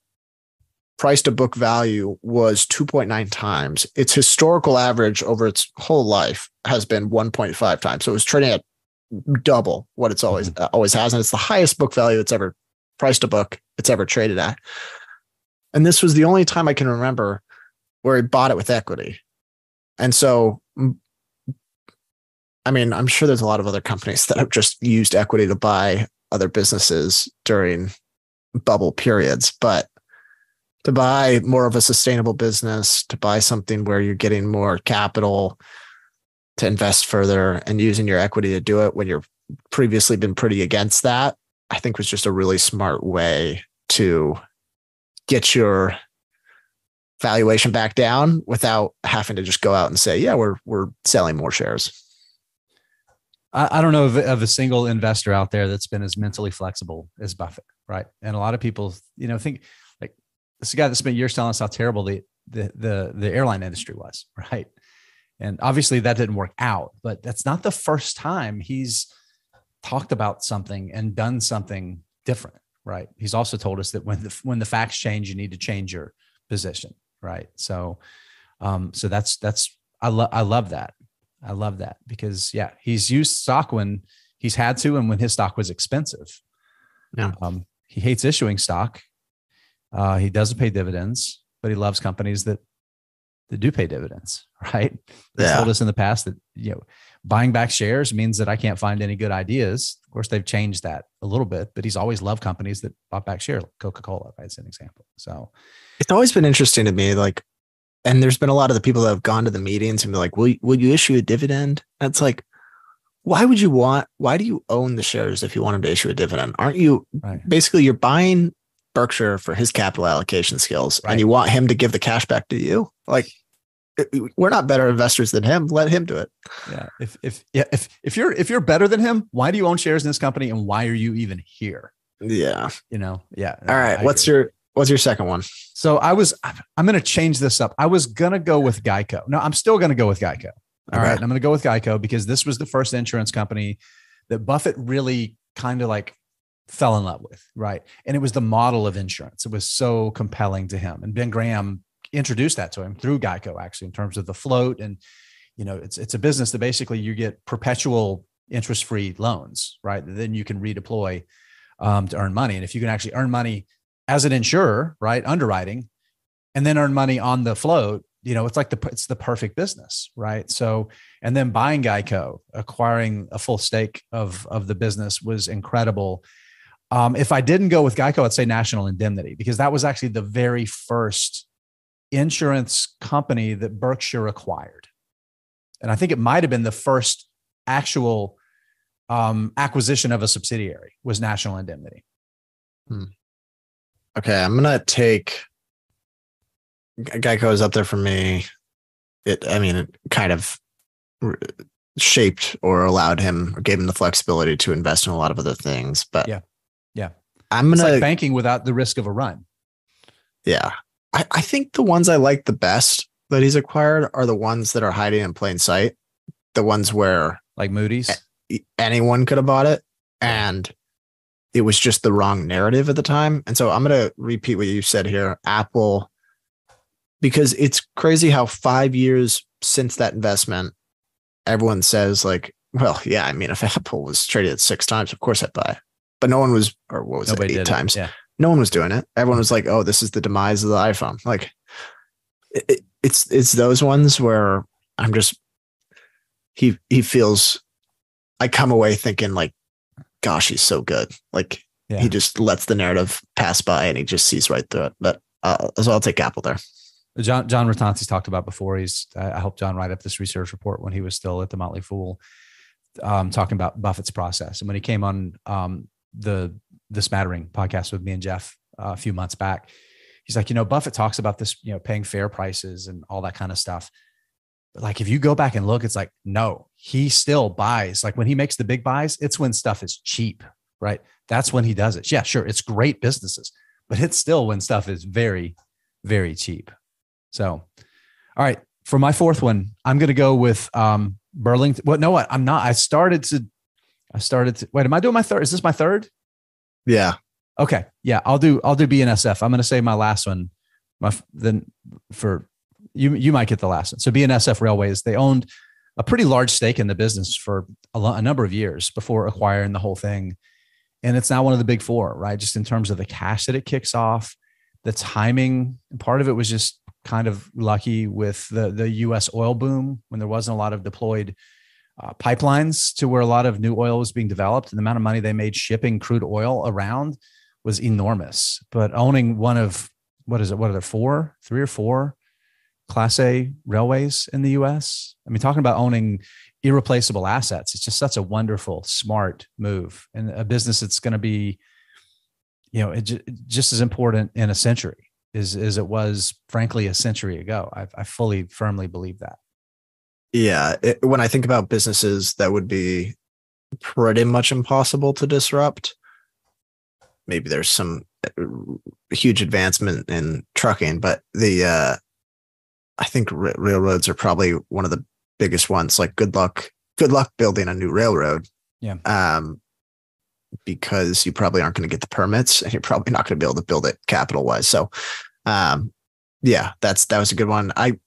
price to book value was 2.9 times. Its historical average over its whole life has been 1.5 times. So it was trading at double what it's always mm-hmm. always has, and it's the highest book value it's ever price to book it's ever traded at. And this was the only time I can remember where he bought it with equity. And so, I mean, I'm sure there's a lot of other companies that have just used equity to buy other businesses during bubble periods, but to buy more of a sustainable business, to buy something where you're getting more capital to invest further and using your equity to do it when you're previously been pretty against that, I think was just a really smart way to get your valuation back down without having to just go out and say, yeah, we're we're selling more shares. I, I don't know of, of, a single investor out there that's been as mentally flexible as Buffett, right? And a lot of people, you know, think this guy that spent years telling us how terrible the the the, the airline industry was, <laughs> right? And obviously that didn't work out, but that's not the first time he's talked about something and done something different, right? He's also told us that when the when the facts change, you need to change your position right so um so that's that's i love i love that i love that because yeah he's used stock when he's had to and when his stock was expensive yeah um he hates issuing stock uh he doesn't pay dividends but he loves companies that that do pay dividends <laughs> right he yeah. told us in the past that you know buying back shares means that i can't find any good ideas of course they've changed that a little bit but he's always loved companies that bought back shares like coca-cola as an example so it's always been interesting to me, like, and there's been a lot of the people that have gone to the meetings and be like, "Will will you issue a dividend?" That's like, why would you want? Why do you own the shares if you want him to issue a dividend? Aren't you right. basically you're buying Berkshire for his capital allocation skills, right. and you want him to give the cash back to you? Like, we're not better investors than him. Let him do it. Yeah. If if yeah if if you're if you're better than him, why do you own shares in this company, and why are you even here? Yeah. You know, yeah. All right. I what's agree. your what's your second one? So I was, I'm going to change this up. I was going to go with Geico. No, I'm still going to go with Geico. All Okay. right. I'm going to go with Geico because this was the first insurance company that Buffett really kind of like fell in love with. Right. And it was the model of insurance. It was so compelling to him. And Ben Graham introduced that to him through Geico, actually, in terms of the float. And, you know, it's, it's a business that basically you get perpetual interest free loans, right? that Then you can redeploy um, to earn money. And if you can actually earn money as an insurer, right, underwriting, and then earn money on the float, you know, it's like the it's the perfect business, right? So, and then buying Geico, acquiring a full stake of of the business was incredible. Um, if I didn't go with Geico, I'd say National Indemnity because that was actually the very first insurance company that Berkshire acquired, and I think it might have been the first actual um, acquisition of a subsidiary was National Indemnity. Okay, I'm gonna take Geico is up there for me. It, I mean, it kind of shaped or allowed him or gave him the flexibility to invest in a lot of other things. But Yeah. I'm It's gonna, like banking without the risk of a run. yeah, I, I think the ones I like the best that he's acquired are the ones that are hiding in plain sight, the ones where like Moody's. e- anyone could have bought it and it was just the wrong narrative at the time. And so I'm going to repeat what you said here. Apple, because it's crazy how five years since that investment, everyone says like, well, yeah, I mean, if Apple was traded at six times, of course I'd buy. But no one was, or what was Nobody it, eight times? It. Yeah. no one was doing it. Everyone was like, "Oh, this is the demise of the iPhone." Like, it, it- it's it's those ones where I'm just he he feels. I come away thinking like, "Gosh, he's so good." Like Yeah. he just lets the narrative pass by and he just sees right through it. But uh, so I'll take Apple there. John John Rotonti's talked about before. He's I I helped John write up this research report when he was still at the Motley Fool, um, talking about Buffett's process. And when he came on um, the the Smattering podcast with me and Jeff uh, a few months back, he's like, you know, Buffett talks about this, you know, paying fair prices and all that kind of stuff. But like, if you go back and look, it's like, no, he still buys. Like when he makes the big buys, it's when stuff is cheap, right? That's when he does it. Yeah, sure, it's great businesses, but it's still when stuff is very, very cheap. So, all right, for my fourth one, I'm going to go with um, Burlington. Well, no, what? I'm not. I started to. I started to. Wait, am I doing my third? Is this my third? Yeah, Okay, yeah, I'll do. I'll do BNSF. I'm going to say my last one. My then for you, you might get the last one. So BNSF Railways, they owned a pretty large stake in the business for a, a number of years before acquiring the whole thing, and it's now one of the big four, right? Just in terms of the cash that it kicks off, the timing. Part of it was just kind of lucky with the the U.S. oil boom when there wasn't a lot of deployed uh, pipelines to where a lot of new oil was being developed, and the amount of money they made shipping crude oil around was enormous. But owning one of what is it? What are there four, three or four Class A railways in the U.S.? I mean, talking about owning irreplaceable assets, it's just such a wonderful, smart move, and a business that's going to be, you know, it, ju- just as important in a century as as it was, frankly, a century ago. I, I fully, firmly believe that. Yeah. It, when I think about businesses that would be pretty much impossible to disrupt, maybe there's some uh, huge advancement in trucking, but the uh, I think ra- railroads are probably one of the biggest ones. Like, good luck, good luck building a new railroad. Yeah. Um, because you probably aren't going to get the permits, and you're probably not going to be able to build it capital wise. So, um, yeah, that's that was a good one. I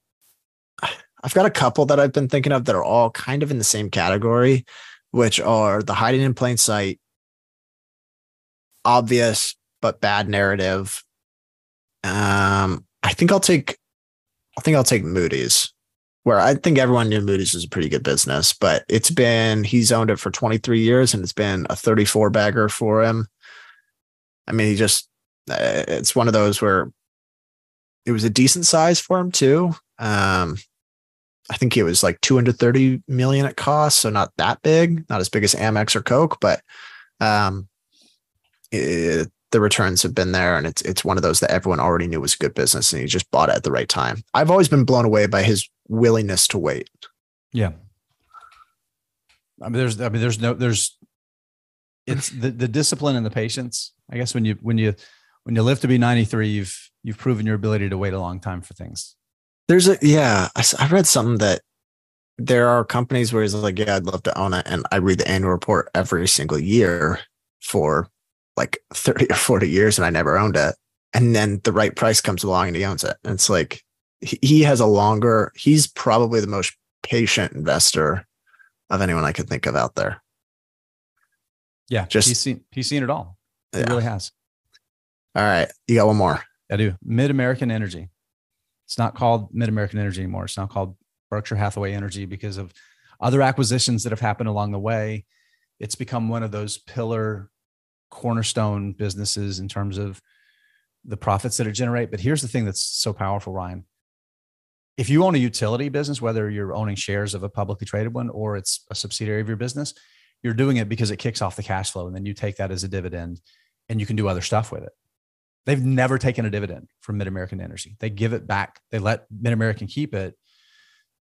I've got a couple that I've been thinking of that are all kind of in the same category, which are the hiding in plain sight, obvious but bad narrative. Um, I think I'll take, I think I'll take Moody's, where I think everyone knew Moody's was a pretty good business, but it's been he's owned it for 23 years and it's been a 34 bagger for him. I mean, he just uh, it's one of those where it was a decent size for him too. Um, I think it was like 230 million at cost, so not that big, not as big as Amex or Coke, but um, it, the returns have been there, and it's it's one of those that everyone already knew was a good business, and he just bought it at the right time. I've always been blown away by his willingness to wait. Yeah. I mean, there's, I mean, there's no, there's it's the, the discipline and the patience. I guess when you when you when you live to be 93, you've you've proven your ability to wait a long time for things. There's a yeah, I, I read something that there are companies where he's like, yeah, I'd love to own it, and I read the annual report every single year for like <laughs> 30 or 40 years, and I never owned it. And then the right price comes along and he owns it. And it's like he has a longer. He's probably the most patient investor of anyone I could think of out there. Yeah, just he's seen he's seen it all. He yeah. really has. All right, you got one more. I do. Mid American Energy. It's not called Mid American Energy anymore. It's now called Berkshire Hathaway Energy because of other acquisitions that have happened along the way. It's become one of those pillar cornerstone businesses in terms of the profits that it generate. But here's the thing that's so powerful, Ryan. If you own a utility business, whether you're owning shares of a publicly traded one or it's a subsidiary of your business, you're doing it because it kicks off the cash flow and then you take that as a dividend and you can do other stuff with it. They've never taken a dividend from Mid American Energy. They give it back. They let Mid American keep it.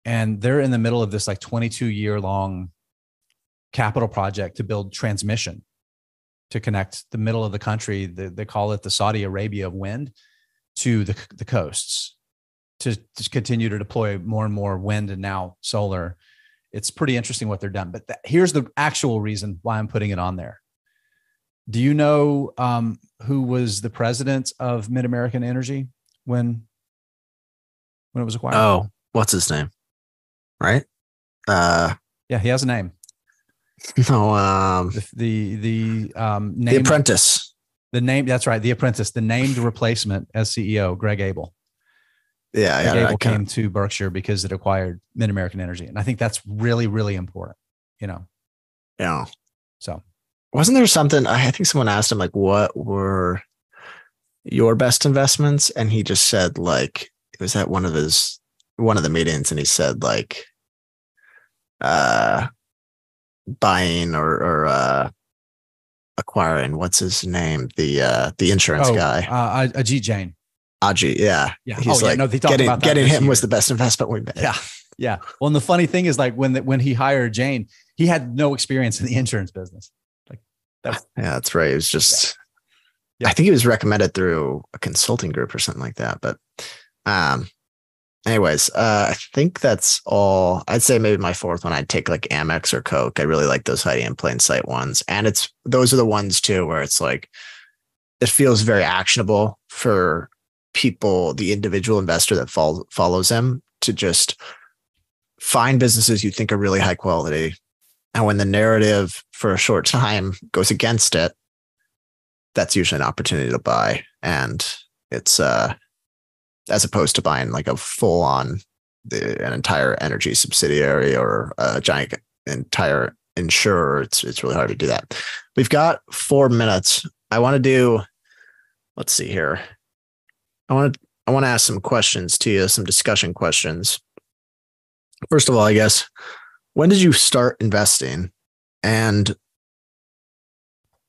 And they're in the middle of this like 22 year long capital project to build transmission to connect the middle of the country. They, they call it the Saudi Arabia of wind to the, the coasts to, to continue to deploy more and more wind and now solar it's pretty interesting what they're done. But here's the actual reason why I'm putting it on there. Do you know um, who was the president of Mid American Energy when when it was acquired? Oh, what's his name? Right? Uh, yeah, he has a name. No, um, the the, the um, name, the apprentice. The name that's right. The apprentice. The named replacement as CEO, Greg Abel. Yeah, yeah. Abel came to Berkshire because it acquired Mid American Energy, and I think that's really, really important. You know. Yeah. So, wasn't there something? I think someone asked him like, "What were your best investments?" And he just said like it was at one of his one of the meetings, and he said like, uh, buying or or uh acquiring what's his name the uh the insurance oh, guy uh Ajit Jain Ajit, yeah. Yeah. He's oh, like, yeah. No, they getting, about getting him year. was the best investment we made. Yeah. Yeah. Well, and the funny thing is like when the, when he hired Jain he had no experience in the insurance business. That's <laughs> yeah, that's right. It was just yeah. I think it was recommended through a consulting group or something like that. But um anyways, uh I think that's all. I'd say maybe my fourth one I'd take like Amex or Coke. I really like those hiding in plain sight ones. And it's those are the ones too where it's like it feels very actionable for people, the individual investor that follow, follows them, to just find businesses you think are really high quality. And when the narrative for a short time goes against it, that's usually an opportunity to buy. And it's uh as opposed to buying like a full on an entire energy subsidiary or a giant entire insurer. It's it's really hard to do that. We've got four minutes. I want to do let's see here. I want to I want to ask some questions to you, some discussion questions. First of all, I guess, when did you start investing, and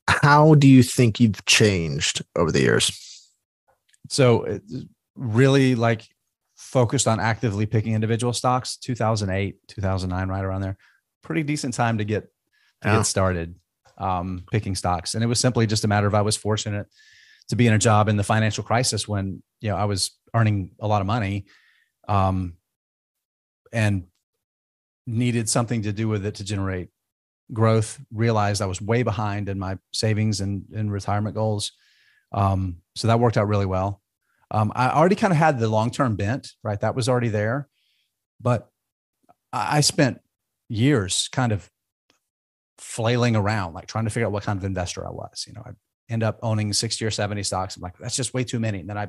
how do you think you've changed over the years? So, really, like focused on actively picking individual stocks. 2008, 2009, right around there. Pretty decent time to get to yeah. get started um, picking stocks, and it was simply just a matter of I was fortunate to be in a job in the financial crisis when you know I was earning a lot of money, um, and needed something to do with it to generate growth. Realized I was way behind in my savings and, and retirement goals, um, so that worked out really well. Um, I already kind of had the long term bent, right? That was already there, but I spent years kind of flailing around, like trying to figure out what kind of investor I was. You know, I end up owning 60 or 70 stocks. I'm like, that's just way too many. And then I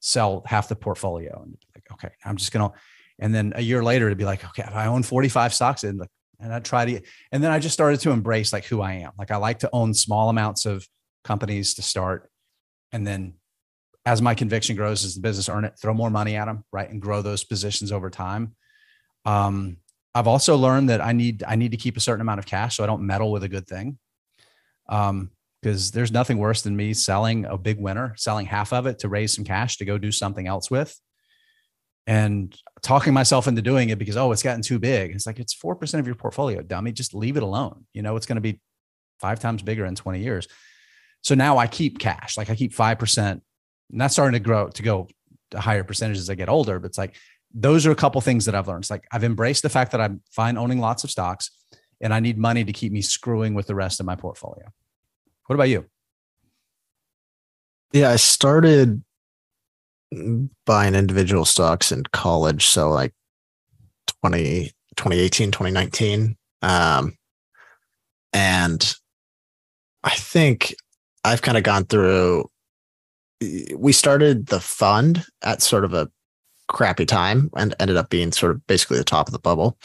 sell half the portfolio and like, okay, I'm just to, and then a year later it'd be like, okay, I own 45 stocks and like, and I try to, and then I just started to embrace like who I am. Like I like to own small amounts of companies to start. And then as my conviction grows as the business earn it, throw more money at them, right. And grow those positions over time. Um, I've also learned that I need, I need to keep a certain amount of cash so I don't meddle with a good thing. Um, because there's nothing worse than me selling a big winner, selling half of it to raise some cash to go do something else with and talking myself into doing it because, oh, it's gotten too big. It's like, it's 4% of your portfolio, dummy. Just leave it alone. You know, it's going to be five times bigger in 20 years. So now I keep cash, like I keep 5%. And that's starting to grow to go to higher percentages as I get older. But it's like, those are a couple things that I've learned. It's like I've embraced the fact that I'm fine owning lots of stocks and I need money to keep me screwing with the rest of my portfolio. What about you? Yeah, I started buying individual stocks in college. So like 20, 2018, 2019. Um, and I think I've kind of gone through, we started the fund at sort of a crappy time and ended up being sort of basically the top of the bubble.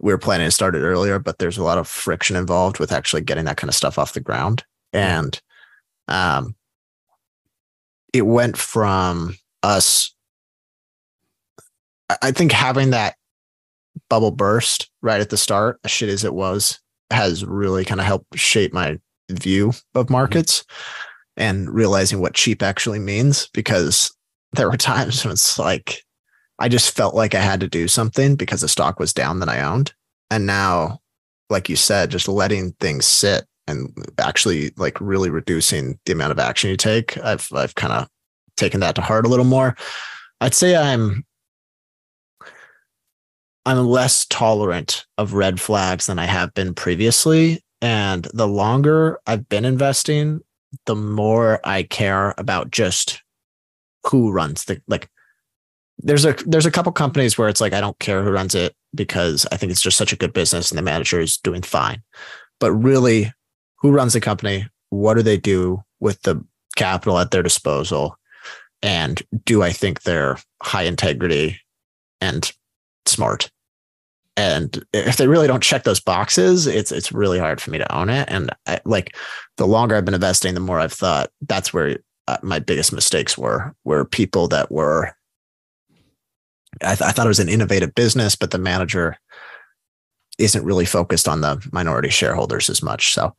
We were planning to start it earlier, but there's a lot of friction involved with actually getting that kind of stuff off the ground. And um, it went from us, I think having that bubble burst right at the start, as shit as it was, has really kind of helped shape my view of markets mm-hmm. and realizing what cheap actually means because there were <laughs> times when it's like I just felt like I had to do something because the stock was down that I owned. And now, like you said, just letting things sit and actually like really reducing the amount of action you take. I've I've kind of taken that to heart a little more. I'd say I'm I'm less tolerant of red flags than I have been previously. And the longer I've been investing, the more I care about just who runs the like there's a there's a couple companies where it's like I don't care who runs it because I think it's just such a good business and the manager is doing fine. But really, who runs the company? What do they do with the capital at their disposal? And do I think they're high integrity and smart? And if they really don't check those boxes, it's it's really hard for me to own it. And I, like the longer I've been investing, the more I've thought that's where uh, my biggest mistakes were. Were people that were I, th- I thought it was an innovative business, but the manager isn't really focused on the minority shareholders as much. So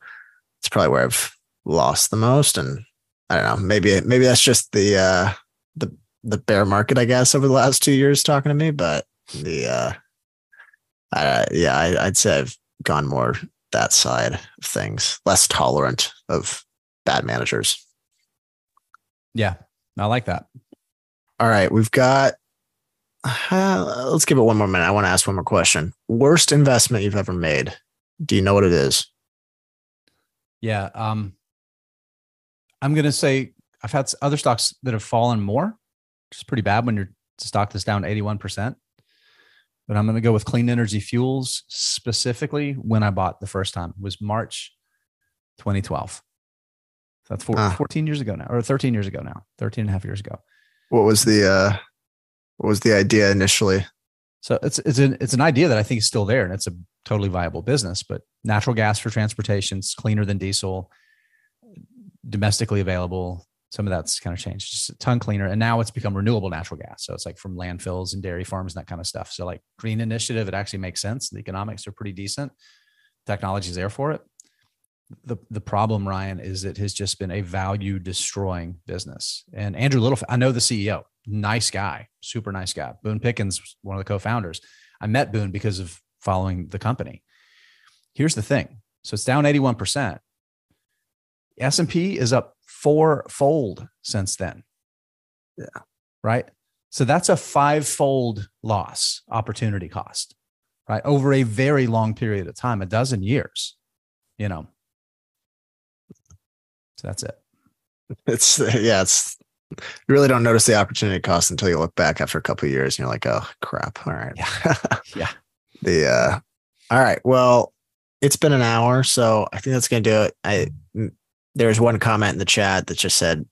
it's probably where I've lost the most. And I don't know, maybe maybe that's just the uh, the the bear market, I guess, over the last two years talking to me. But the uh, uh yeah, I, I'd say I've gone more that side of things, less tolerant of bad managers. Yeah, I like that. All right, we've got uh, let's give it one more minute. I want to ask one more question. Worst investment you've ever made? Do you know what it is? Yeah. Um, I'm going to say I've had other stocks that have fallen more, which is pretty bad when your stock is down 81%. But I'm going to go with clean energy fuels specifically when I bought the first time it was March 2012. So that's four, ah. 14 years ago now, or 13 years ago now, 13 and a half years ago. What was the, uh, what was the idea initially? So it's it's an it's an idea that I think is still there, and it's a totally viable business. But natural gas for transportation is cleaner than diesel, domestically available. Some of that's kind of changed, just a ton cleaner, and now it's become renewable natural gas. So it's like from landfills and dairy farms and that kind of stuff. So like green initiative, it actually makes sense. The economics are pretty decent. Technology is there for it. The the problem, Ryan, is it has just been a value destroying business. And Andrew Littlefair, I know the CEO nice guy, super nice guy. Boone Pickens, one of the co-founders. I met Boone because of following the company. Here's the thing. So it's down 81%. S&P is up fourfold since then. Yeah. Right? So that's a five-fold loss opportunity cost, right? Over a very long period of time, a dozen years, you know. So that's it. <laughs> It's yeah, it's you really don't notice the opportunity cost until you look back after a couple of years and you're like, oh crap. All right. Yeah. <laughs> yeah. the uh all right. Well, it's been an hour, so I think that's gonna do it. I there's one comment in the chat that just said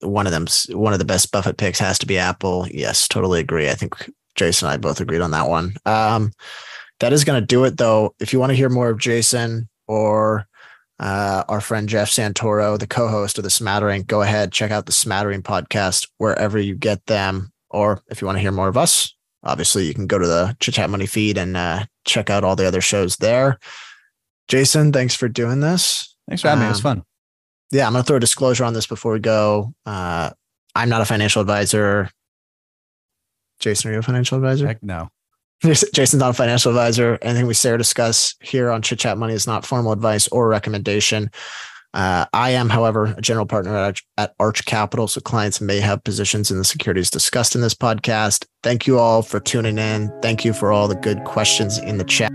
one of them one of the best Buffett picks has to be Apple. Yes, totally agree. I think Jason and I both agreed on that one. Um that is gonna do it though. If you want to hear more of Jason or uh, our friend Jeff Santoro, the co-host of the Smattering. Go ahead, check out the Smattering podcast wherever you get them. Or if you want to hear more of us, obviously you can go to the Chit Chat Money feed and uh, check out all the other shows there. Jason, thanks for doing this. Thanks for having um, me. It was um, fun. Yeah, I'm going to throw a disclosure on this before we go. Uh, I'm not a financial advisor. Jason, are you a financial advisor? Heck no. <laughs> Jason's not a financial advisor. Anything we say or discuss here on Chit Chat Money is not formal advice or recommendation. Uh, I am, however, a general partner at, at Arch Capital, so clients may have positions in the securities discussed in this podcast. Thank you all for tuning in. Thank you for all the good questions in the chat.